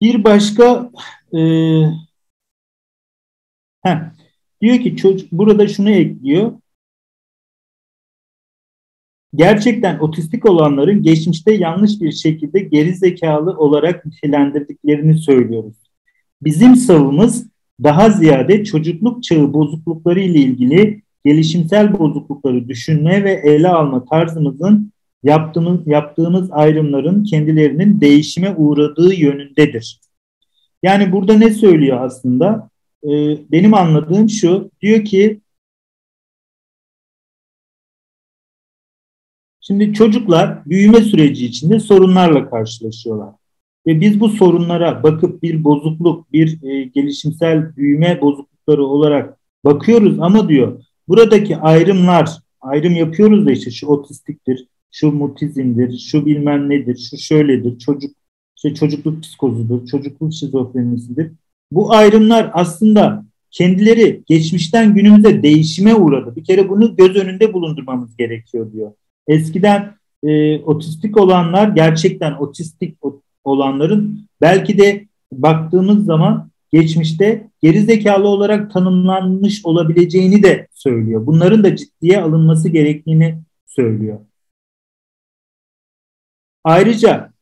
Bir başka e, heh, diyor ki çocuk burada şunu ekliyor. Gerçekten otistik olanların geçmişte yanlış bir şekilde geri zekalı olarak nitelendirdiklerini söylüyoruz. Bizim savımız daha ziyade çocukluk çağı bozuklukları ile ilgili gelişimsel bozuklukları düşünme ve ele alma tarzımızın yaptığımız, yaptığımız ayrımların kendilerinin değişime uğradığı yönündedir. Yani burada ne söylüyor aslında? Ee, benim anladığım şu, diyor ki Şimdi çocuklar büyüme süreci içinde sorunlarla karşılaşıyorlar. Ve biz bu sorunlara bakıp bir bozukluk, bir e, gelişimsel büyüme bozuklukları olarak bakıyoruz ama diyor buradaki ayrımlar, ayrım yapıyoruz da işte şu otistiktir, şu mutizmdir, şu bilmem nedir, şu şöyledir, çocuk işte çocukluk psikozudur, çocukluk şizofrenisidir. Bu ayrımlar aslında kendileri geçmişten günümüze değişime uğradı. Bir kere bunu göz önünde bulundurmamız gerekiyor diyor. Eskiden e, otistik olanlar gerçekten otistik olanların belki de baktığımız zaman geçmişte geri zekalı olarak tanımlanmış olabileceğini de söylüyor. Bunların da ciddiye alınması gerektiğini söylüyor. Ayrıca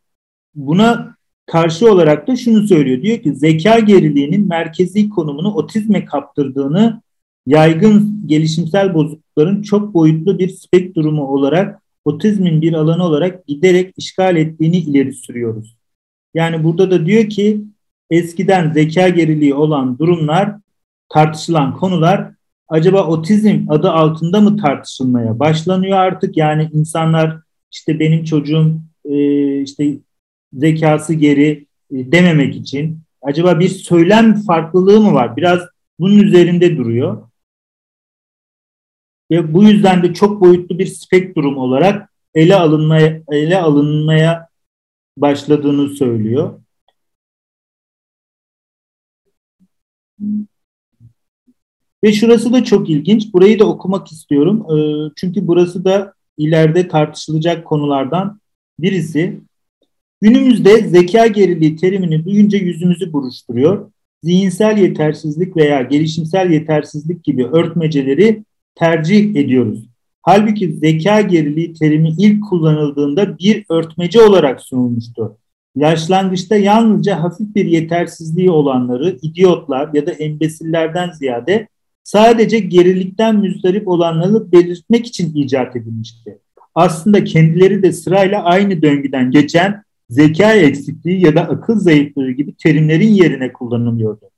buna karşı olarak da şunu söylüyor. Diyor ki zeka geriliğinin merkezi konumunu otizme kaptırdığını yaygın gelişimsel bozuklukların çok boyutlu bir spektrumu olarak otizmin bir alanı olarak giderek işgal ettiğini ileri sürüyoruz. Yani burada da diyor ki eskiden zeka geriliği olan durumlar, tartışılan konular acaba otizm adı altında mı tartışılmaya başlanıyor artık? Yani insanlar işte benim çocuğum e, işte zekası geri e, dememek için acaba bir söylem farklılığı mı var? Biraz bunun üzerinde duruyor. Ve bu yüzden de çok boyutlu bir spektrum olarak ele alınmaya ele alınmaya başladığını söylüyor. Ve şurası da çok ilginç. Burayı da okumak istiyorum. Ee, çünkü burası da ileride tartışılacak konulardan birisi. Günümüzde zeka geriliği terimini duyunca yüzümüzü buruşturuyor. Zihinsel yetersizlik veya gelişimsel yetersizlik gibi örtmeceleri tercih ediyoruz. Halbuki zeka geriliği terimi ilk kullanıldığında bir örtmece olarak sunulmuştu. Yaşlangıçta yalnızca hafif bir yetersizliği olanları idiotlar ya da embesillerden ziyade sadece gerilikten müzdarip olanları belirtmek için icat edilmişti. Aslında kendileri de sırayla aynı döngüden geçen zeka eksikliği ya da akıl zayıflığı gibi terimlerin yerine kullanılıyordu.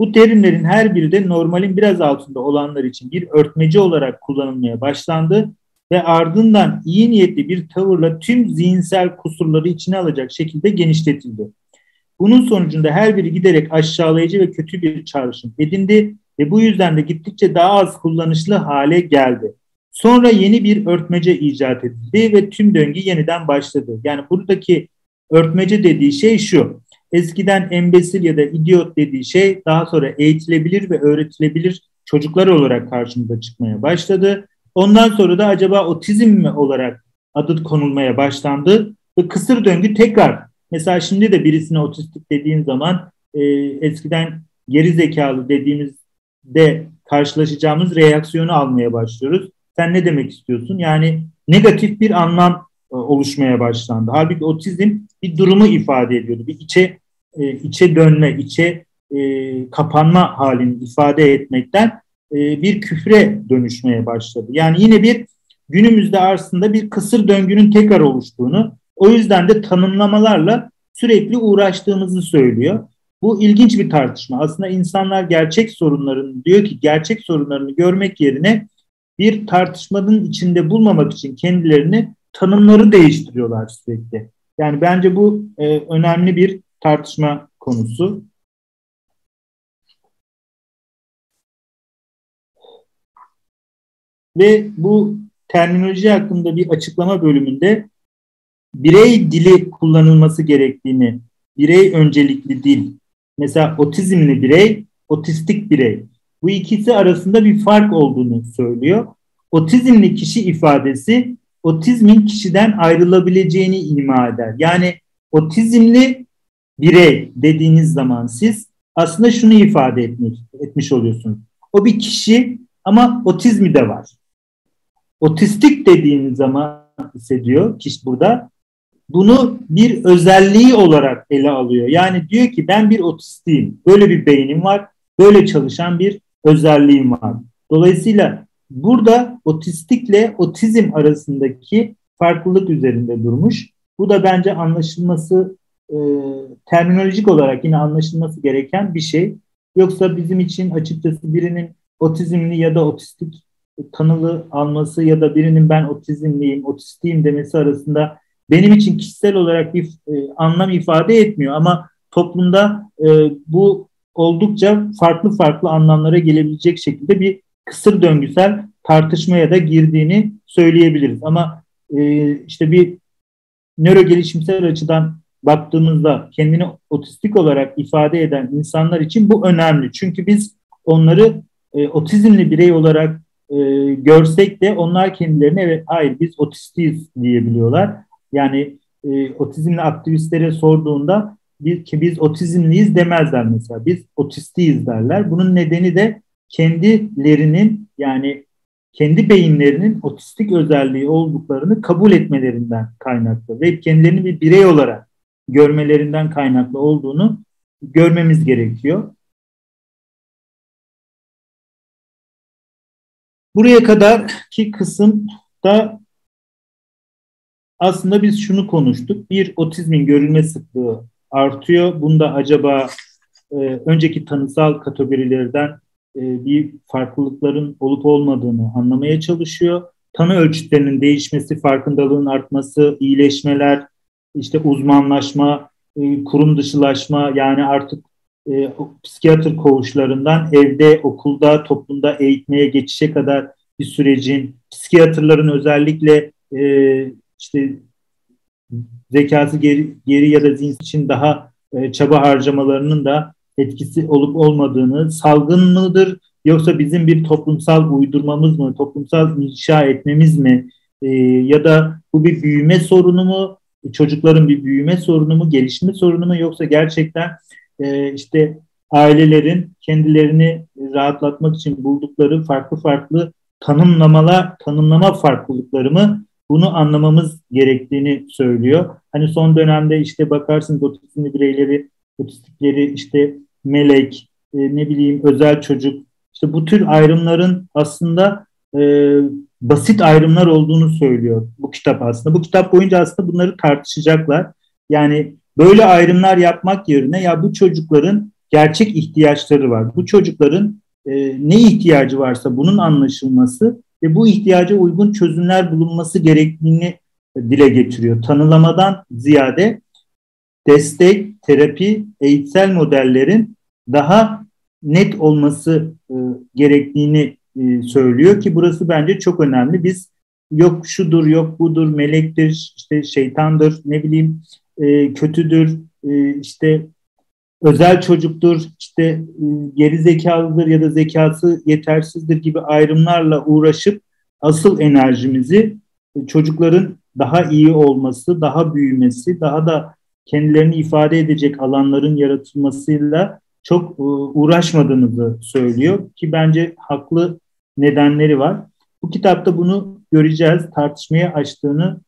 Bu terimlerin her biri de normalin biraz altında olanlar için bir örtmeci olarak kullanılmaya başlandı ve ardından iyi niyetli bir tavırla tüm zihinsel kusurları içine alacak şekilde genişletildi. Bunun sonucunda her biri giderek aşağılayıcı ve kötü bir çağrışım edindi ve bu yüzden de gittikçe daha az kullanışlı hale geldi. Sonra yeni bir örtmece icat edildi ve tüm döngü yeniden başladı. Yani buradaki örtmece dediği şey şu. Eskiden embesil ya da idiot dediği şey daha sonra eğitilebilir ve öğretilebilir çocuklar olarak karşımıza çıkmaya başladı. Ondan sonra da acaba otizm mi olarak adı konulmaya başlandı ve kısır döngü tekrar mesela şimdi de birisine otistik dediğin zaman e, eskiden geri zekalı dediğimizde karşılaşacağımız reaksiyonu almaya başlıyoruz. Sen ne demek istiyorsun? Yani negatif bir anlam e, oluşmaya başlandı. Halbuki otizm bir durumu ifade ediyordu. Bir içe e, içe dönme, içe e, kapanma halini ifade etmekten e, bir küfre dönüşmeye başladı. Yani yine bir günümüzde aslında bir kısır döngünün tekrar oluştuğunu, o yüzden de tanımlamalarla sürekli uğraştığımızı söylüyor. Bu ilginç bir tartışma. Aslında insanlar gerçek sorunlarını diyor ki gerçek sorunlarını görmek yerine bir tartışmanın içinde bulmamak için kendilerini tanımları değiştiriyorlar sürekli. Yani bence bu e, önemli bir tartışma konusu. Ve bu terminoloji hakkında bir açıklama bölümünde birey dili kullanılması gerektiğini, birey öncelikli dil, mesela otizmli birey, otistik birey, bu ikisi arasında bir fark olduğunu söylüyor. Otizmli kişi ifadesi otizmin kişiden ayrılabileceğini ima eder. Yani otizmli birey dediğiniz zaman siz aslında şunu ifade etmiş, etmiş oluyorsunuz. O bir kişi ama otizmi de var. Otistik dediğiniz zaman hissediyor kişi burada bunu bir özelliği olarak ele alıyor. Yani diyor ki ben bir otistiyim. Böyle bir beynim var. Böyle çalışan bir özelliğim var. Dolayısıyla burada otistikle otizm arasındaki farklılık üzerinde durmuş. Bu da bence anlaşılması e, terminolojik olarak yine anlaşılması gereken bir şey. Yoksa bizim için açıkçası birinin otizmli ya da otistik tanılı alması ya da birinin ben otizmliyim, otistiyim demesi arasında benim için kişisel olarak bir e, anlam ifade etmiyor ama toplumda e, bu oldukça farklı farklı anlamlara gelebilecek şekilde bir kısır döngüsel tartışmaya da girdiğini söyleyebiliriz. Ama e, işte bir nöro gelişimsel açıdan baktığımızda kendini otistik olarak ifade eden insanlar için bu önemli. Çünkü biz onları e, otizmli birey olarak e, görsek de onlar kendilerini evet hayır biz otistiyiz diyebiliyorlar. Yani e, otizmli aktivistlere sorduğunda bir, ki biz otizmliyiz demezler mesela. Biz otistiyiz derler. Bunun nedeni de kendilerinin yani kendi beyinlerinin otistik özelliği olduklarını kabul etmelerinden kaynaklı ve kendilerini bir birey olarak görmelerinden kaynaklı olduğunu görmemiz gerekiyor. Buraya kadar ki kısımda aslında biz şunu konuştuk. Bir, otizmin görülme sıklığı artıyor. Bunda acaba e, önceki tanısal kategorilerden e, bir farklılıkların olup olmadığını anlamaya çalışıyor. Tanı ölçütlerinin değişmesi, farkındalığın artması, iyileşmeler, işte uzmanlaşma, e, kurum dışılaşma yani artık e, psikiyatr koğuşlarından evde, okulda, toplumda eğitmeye geçişe kadar bir sürecin, psikiyatrların özellikle e, işte zekası geri, geri ya da zihin için daha e, çaba harcamalarının da etkisi olup olmadığını, salgın mıdır yoksa bizim bir toplumsal uydurmamız mı, toplumsal inşa etmemiz mi e, ya da bu bir büyüme sorunu mu, çocukların bir büyüme sorunu mu, gelişme sorunu mu yoksa gerçekten e, işte ailelerin kendilerini rahatlatmak için buldukları farklı farklı tanımlamalar, tanımlama farklılıkları mı bunu anlamamız gerektiğini söylüyor. Hani son dönemde işte bakarsınız otizmli bireyleri, otistikleri işte melek, e, ne bileyim özel çocuk, işte bu tür ayrımların aslında e, basit ayrımlar olduğunu söylüyor bu kitap aslında. Bu kitap boyunca aslında bunları tartışacaklar. Yani böyle ayrımlar yapmak yerine ya bu çocukların gerçek ihtiyaçları var. Bu çocukların e, ne ihtiyacı varsa bunun anlaşılması ve bu ihtiyaca uygun çözümler bulunması gerektiğini dile getiriyor. Tanılamadan ziyade destek, terapi, eğitsel modellerin daha net olması e, gerektiğini e, söylüyor ki burası bence çok önemli. Biz yok şudur, yok budur, melektir, işte şeytandır, ne bileyim e, kötüdür, e, işte özel çocuktur, işte e, geri zekalıdır ya da zekası yetersizdir gibi ayrımlarla uğraşıp asıl enerjimizi e, çocukların daha iyi olması, daha büyümesi, daha da kendilerini ifade edecek alanların yaratılmasıyla çok e, uğraşmadığımızı söylüyor ki bence haklı nedenleri var. Bu kitapta bunu göreceğiz, tartışmaya açtığını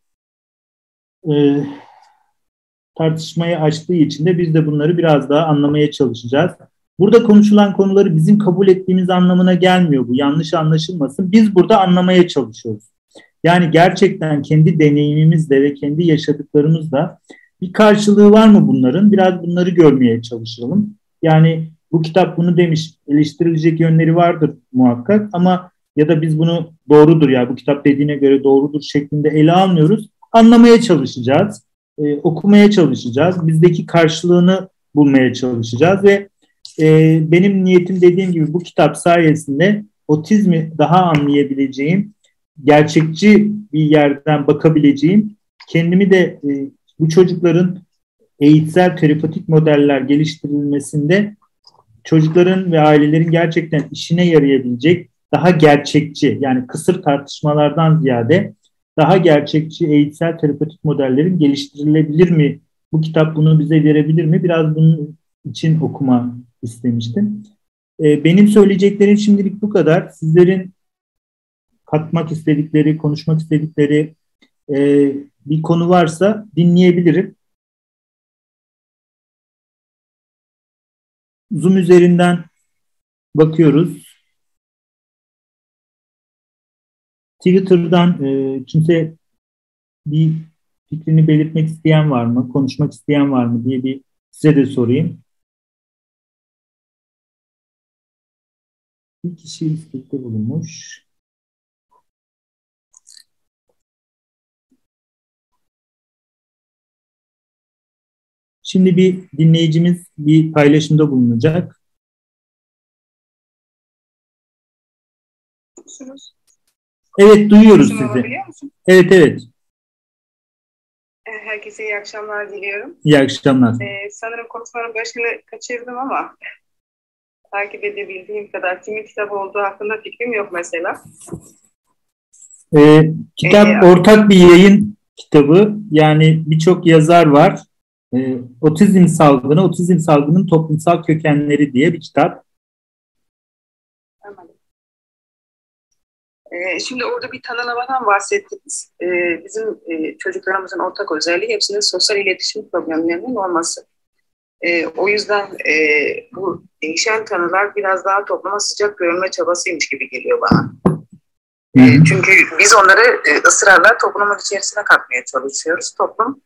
e, tartışmayı açtığı için de biz de bunları biraz daha anlamaya çalışacağız. Burada konuşulan konuları bizim kabul ettiğimiz anlamına gelmiyor bu. Yanlış anlaşılmasın. Biz burada anlamaya çalışıyoruz. Yani gerçekten kendi deneyimimizle ve kendi yaşadıklarımızla bir karşılığı var mı bunların? Biraz bunları görmeye çalışalım. Yani bu kitap bunu demiş, eleştirilecek yönleri vardır muhakkak ama ya da biz bunu doğrudur ya bu kitap dediğine göre doğrudur şeklinde ele almıyoruz. anlamaya çalışacağız, e, okumaya çalışacağız, bizdeki karşılığını bulmaya çalışacağız ve e, benim niyetim dediğim gibi bu kitap sayesinde otizmi daha anlayabileceğim, gerçekçi bir yerden bakabileceğim, kendimi de e, bu çocukların eğitsel terapötik modeller geliştirilmesinde çocukların ve ailelerin gerçekten işine yarayabilecek daha gerçekçi yani kısır tartışmalardan ziyade daha gerçekçi eğitsel terapötik modellerin geliştirilebilir mi? Bu kitap bunu bize verebilir mi? Biraz bunun için okuma istemiştim. Ee, benim söyleyeceklerim şimdilik bu kadar. Sizlerin katmak istedikleri, konuşmak istedikleri e, bir konu varsa dinleyebilirim. Zoom üzerinden bakıyoruz. Twitter'dan e, kimse bir fikrini belirtmek isteyen var mı, konuşmak isteyen var mı diye bir size de sorayım. Bir kişi istekte bulunmuş. Şimdi bir dinleyicimiz bir paylaşımda bulunacak. Evet duyuyoruz sizi. Evet evet. Ee, herkese iyi akşamlar diliyorum. İyi akşamlar. Ee, sanırım konuşmanın başını kaçırdım ama takip edebildiğim kadar kimin kitabı olduğu hakkında fikrim yok mesela. Ee, kitap ee, ortak bir yayın kitabı. Yani birçok yazar var. Ee, otizm salgını, otizm salgının toplumsal kökenleri diye bir kitap. Ee, şimdi orada bir tanımlamadan bahsettiniz. Ee, bizim e, çocuklarımızın ortak özelliği hepsinin sosyal iletişim problemlerinin olması. Ee, o yüzden e, bu değişen tanılar biraz daha topluma sıcak görünme çabasıymış gibi geliyor bana. çünkü biz onları e, ısrarla toplumun içerisine katmaya çalışıyoruz. Toplum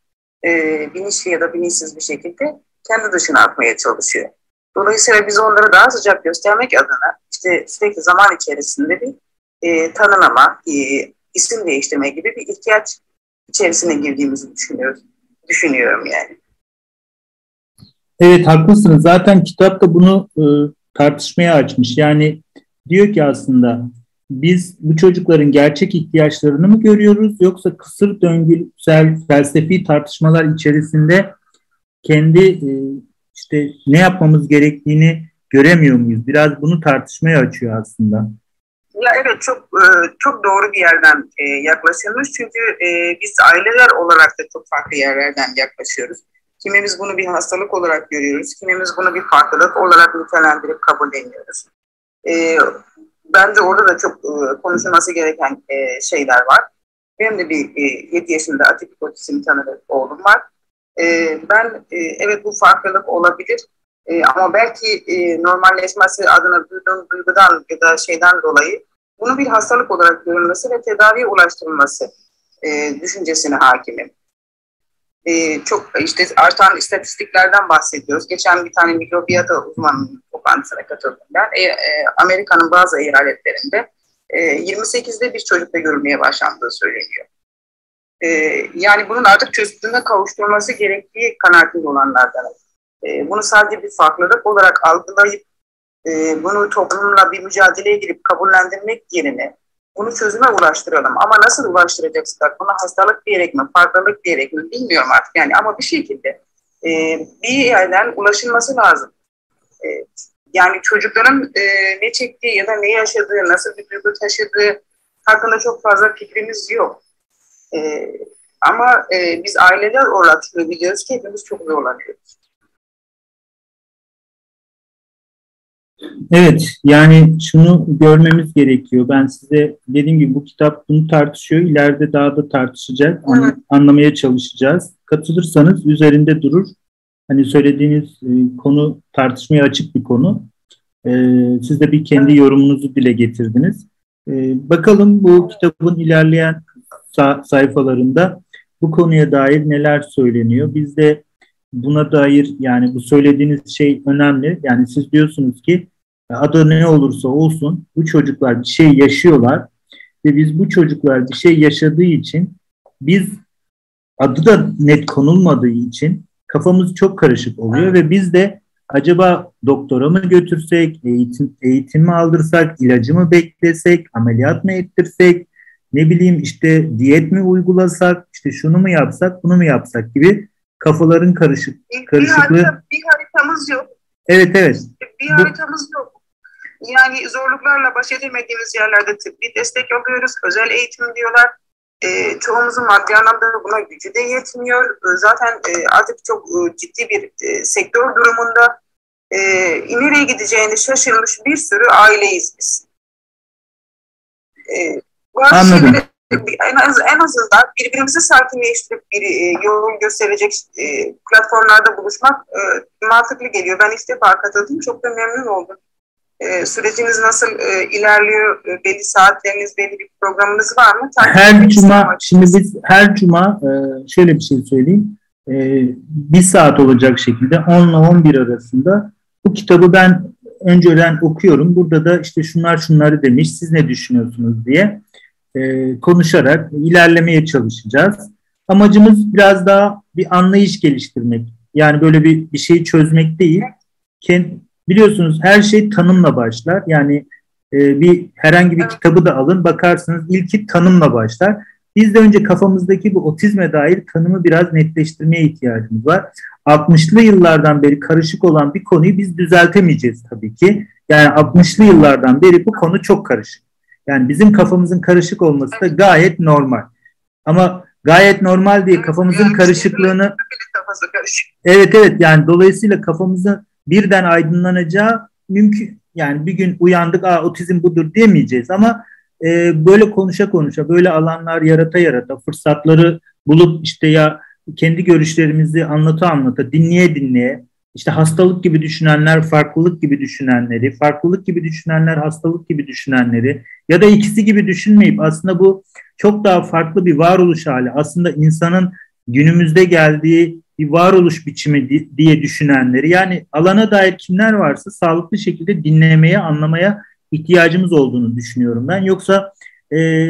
bilinçli ya da bilinçsiz bir şekilde kendi dışına atmaya çalışıyor. Dolayısıyla biz onları daha sıcak göstermek adına işte sürekli zaman içerisinde bir e, tanımlama, e, isim değiştirme gibi bir ihtiyaç içerisine girdiğimizi düşünüyoruz. Düşünüyorum yani. Evet haklısınız. Zaten kitap da bunu e, tartışmaya açmış. Yani diyor ki aslında biz bu çocukların gerçek ihtiyaçlarını mı görüyoruz yoksa kısır döngüsel felsefi tartışmalar içerisinde kendi e, işte ne yapmamız gerektiğini göremiyor muyuz? Biraz bunu tartışmaya açıyor aslında. Ya evet çok e, çok doğru bir yerden e, yaklaşılmış çünkü biz aileler olarak da çok farklı yerlerden yaklaşıyoruz. Kimimiz bunu bir hastalık olarak görüyoruz, kimimiz bunu bir farklılık olarak nitelendirip kabulleniyoruz. Bence orada da çok konuşulması gereken şeyler var. Benim de bir 7 yaşında atipik otizm tanılı oğlum var. Ben evet bu farklılık olabilir ama belki normalleşmesi adına duyduğum duygudan ya da şeyden dolayı bunu bir hastalık olarak görülmesi ve tedaviye ulaştırılması e, düşüncesine hakimim. E, çok işte artan istatistiklerden bahsediyoruz. Geçen bir tane mikrobiyata uzmanının toplantısına katıldım ben. E, e, Amerika'nın bazı eyaletlerinde e, 28'de bir çocukta görülmeye başlandığı söyleniyor. E, yani bunun artık çözümüne kavuşturulması gerektiği kanaatinde olanlardan. E, bunu sadece bir farklılık olarak algılayıp e, bunu toplumla bir mücadeleye girip kabullendirmek yerine bunu çözüme ulaştıralım. Ama nasıl ulaştıracaksak, buna hastalık diyerek mi, farklılık diyerek mi bilmiyorum artık yani ama bir şekilde e, bir yerden ulaşılması lazım. E, yani çocukların e, ne çektiği ya da ne yaşadığı, nasıl bir duygu taşıdığı hakkında çok fazla fikrimiz yok. E, ama e, biz aileler olarak biliyoruz ki hepimiz çok zorlanıyoruz. Evet, yani şunu görmemiz gerekiyor. Ben size dediğim gibi bu kitap bunu tartışıyor. İleride daha da tartışacağız, evet. anlamaya çalışacağız. Katılırsanız üzerinde durur. Hani söylediğiniz e, konu tartışmaya açık bir konu. E, siz de bir kendi yorumunuzu dile getirdiniz. E, bakalım bu kitabın ilerleyen sayfalarında bu konuya dair neler söyleniyor. Biz de buna dair yani bu söylediğiniz şey önemli. Yani siz diyorsunuz ki adı ne olursa olsun bu çocuklar bir şey yaşıyorlar ve biz bu çocuklar bir şey yaşadığı için biz adı da net konulmadığı için kafamız çok karışık oluyor ve biz de acaba doktora mı götürsek, eğitim, eğitim mi aldırsak, ilacı mı beklesek, ameliyat mı ettirsek, ne bileyim işte diyet mi uygulasak, işte şunu mu yapsak, bunu mu yapsak gibi kafaların karışık Bir, karışıklığı. bir, harita, bir haritamız yok. Evet evet. Bir haritamız yok. Yani zorluklarla baş edemediğimiz yerlerde tıbbi destek alıyoruz. Özel eğitim diyorlar. E, çoğumuzun maddi anlamda buna gücü de yetmiyor. E, zaten e, artık çok e, ciddi bir e, sektör durumunda e, nereye gideceğini şaşırmış bir sürü aileyiz biz. E, bazı Anladım. şeyleri en, az, en azından birbirimizi sakinleştirip bir e, yol gösterecek e, platformlarda buluşmak e, mantıklı geliyor. Ben ilk defa katıldım. Çok da memnun oldum. E, süreciniz nasıl e, ilerliyor? E, belli saatleriniz, belli bir programınız var mı? Takip Her cuma, şimdi biz her cuma e, şöyle bir şey söyleyeyim. E, bir saat olacak şekilde 10 ile 11 arasında bu kitabı ben önceden okuyorum. Burada da işte şunlar şunları demiş, siz ne düşünüyorsunuz diye e, konuşarak ilerlemeye çalışacağız. Amacımız biraz daha bir anlayış geliştirmek. Yani böyle bir, bir şeyi çözmek değil. Biliyorsunuz her şey tanımla başlar. Yani e, bir herhangi bir kitabı da alın bakarsınız ilki tanımla başlar. Biz de önce kafamızdaki bu otizme dair tanımı biraz netleştirmeye ihtiyacımız var. 60'lı yıllardan beri karışık olan bir konuyu biz düzeltemeyeceğiz tabii ki. Yani 60'lı yıllardan beri bu konu çok karışık. Yani bizim kafamızın karışık olması da gayet normal. Ama gayet normal diye kafamızın karışıklığını. Evet evet yani dolayısıyla kafamızı birden aydınlanacağı mümkün. Yani bir gün uyandık Aa, otizm budur diyemeyeceğiz ama e, böyle konuşa konuşa böyle alanlar yarata yarata fırsatları bulup işte ya kendi görüşlerimizi anlata anlata dinleye dinleye işte hastalık gibi düşünenler farklılık gibi düşünenleri farklılık gibi düşünenler hastalık gibi düşünenleri ya da ikisi gibi düşünmeyip aslında bu çok daha farklı bir varoluş hali aslında insanın günümüzde geldiği bir varoluş biçimi di- diye düşünenleri yani alana dair kimler varsa sağlıklı şekilde dinlemeye, anlamaya ihtiyacımız olduğunu düşünüyorum ben. Yoksa e,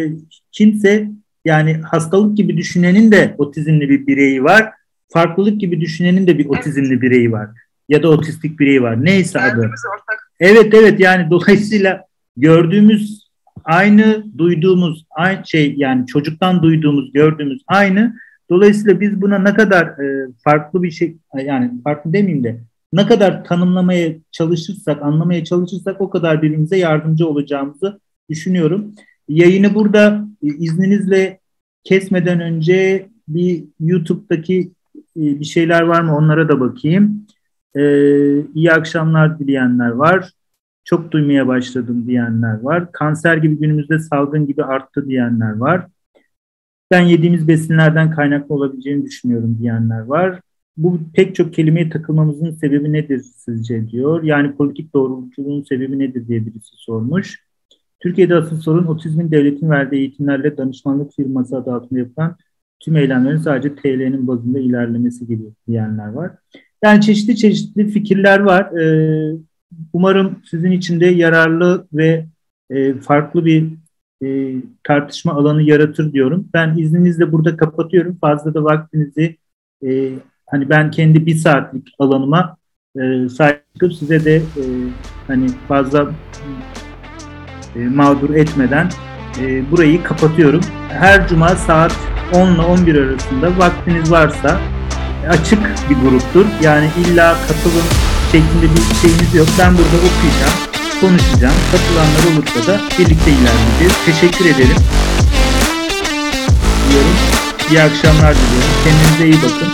kimse yani hastalık gibi düşünenin de otizmli bir bireyi var, farklılık gibi düşünenin de bir otizmli bireyi var ya da otistik bireyi var. Neyse adı. Ortak. Evet evet yani dolayısıyla gördüğümüz aynı, duyduğumuz aynı şey yani çocuktan duyduğumuz, gördüğümüz aynı. Dolayısıyla biz buna ne kadar e, farklı bir şey yani farklı demeyeyim de ne kadar tanımlamaya çalışırsak, anlamaya çalışırsak o kadar birbirimize yardımcı olacağımızı düşünüyorum. Yayını burada e, izninizle kesmeden önce bir YouTube'daki bir şeyler var mı onlara da bakayım. E, iyi akşamlar dileyenler var. Çok duymaya başladım diyenler var. Kanser gibi günümüzde salgın gibi arttı diyenler var. Ben yediğimiz besinlerden kaynaklı olabileceğini düşünüyorum diyenler var. Bu pek çok kelimeye takılmamızın sebebi nedir sizce diyor. Yani politik doğrultuluğun sebebi nedir diye birisi sormuş. Türkiye'de asıl sorun otizmin devletin verdiği eğitimlerle danışmanlık firması adı altında yapılan tüm eylemlerin sadece TL'nin bazında ilerlemesi gibi diyenler var. Yani çeşitli çeşitli fikirler var. Ee, umarım sizin için de yararlı ve e, farklı bir e, tartışma alanı yaratır diyorum. Ben izninizle burada kapatıyorum. Fazla da vaktinizi e, hani ben kendi bir saatlik alanıma e, size de hani fazla mağdur etmeden e, burayı kapatıyorum. Her cuma saat 10 ile 11 arasında vaktiniz varsa e, açık bir gruptur. Yani illa katılım şeklinde bir şeyiniz yok. Ben burada okuyacağım, konuşacağım. Katılanlar olursa da birlikte ilerleyeceğiz. Teşekkür ederim. Diyorum. İyi akşamlar diliyorum. Kendinize iyi bakın.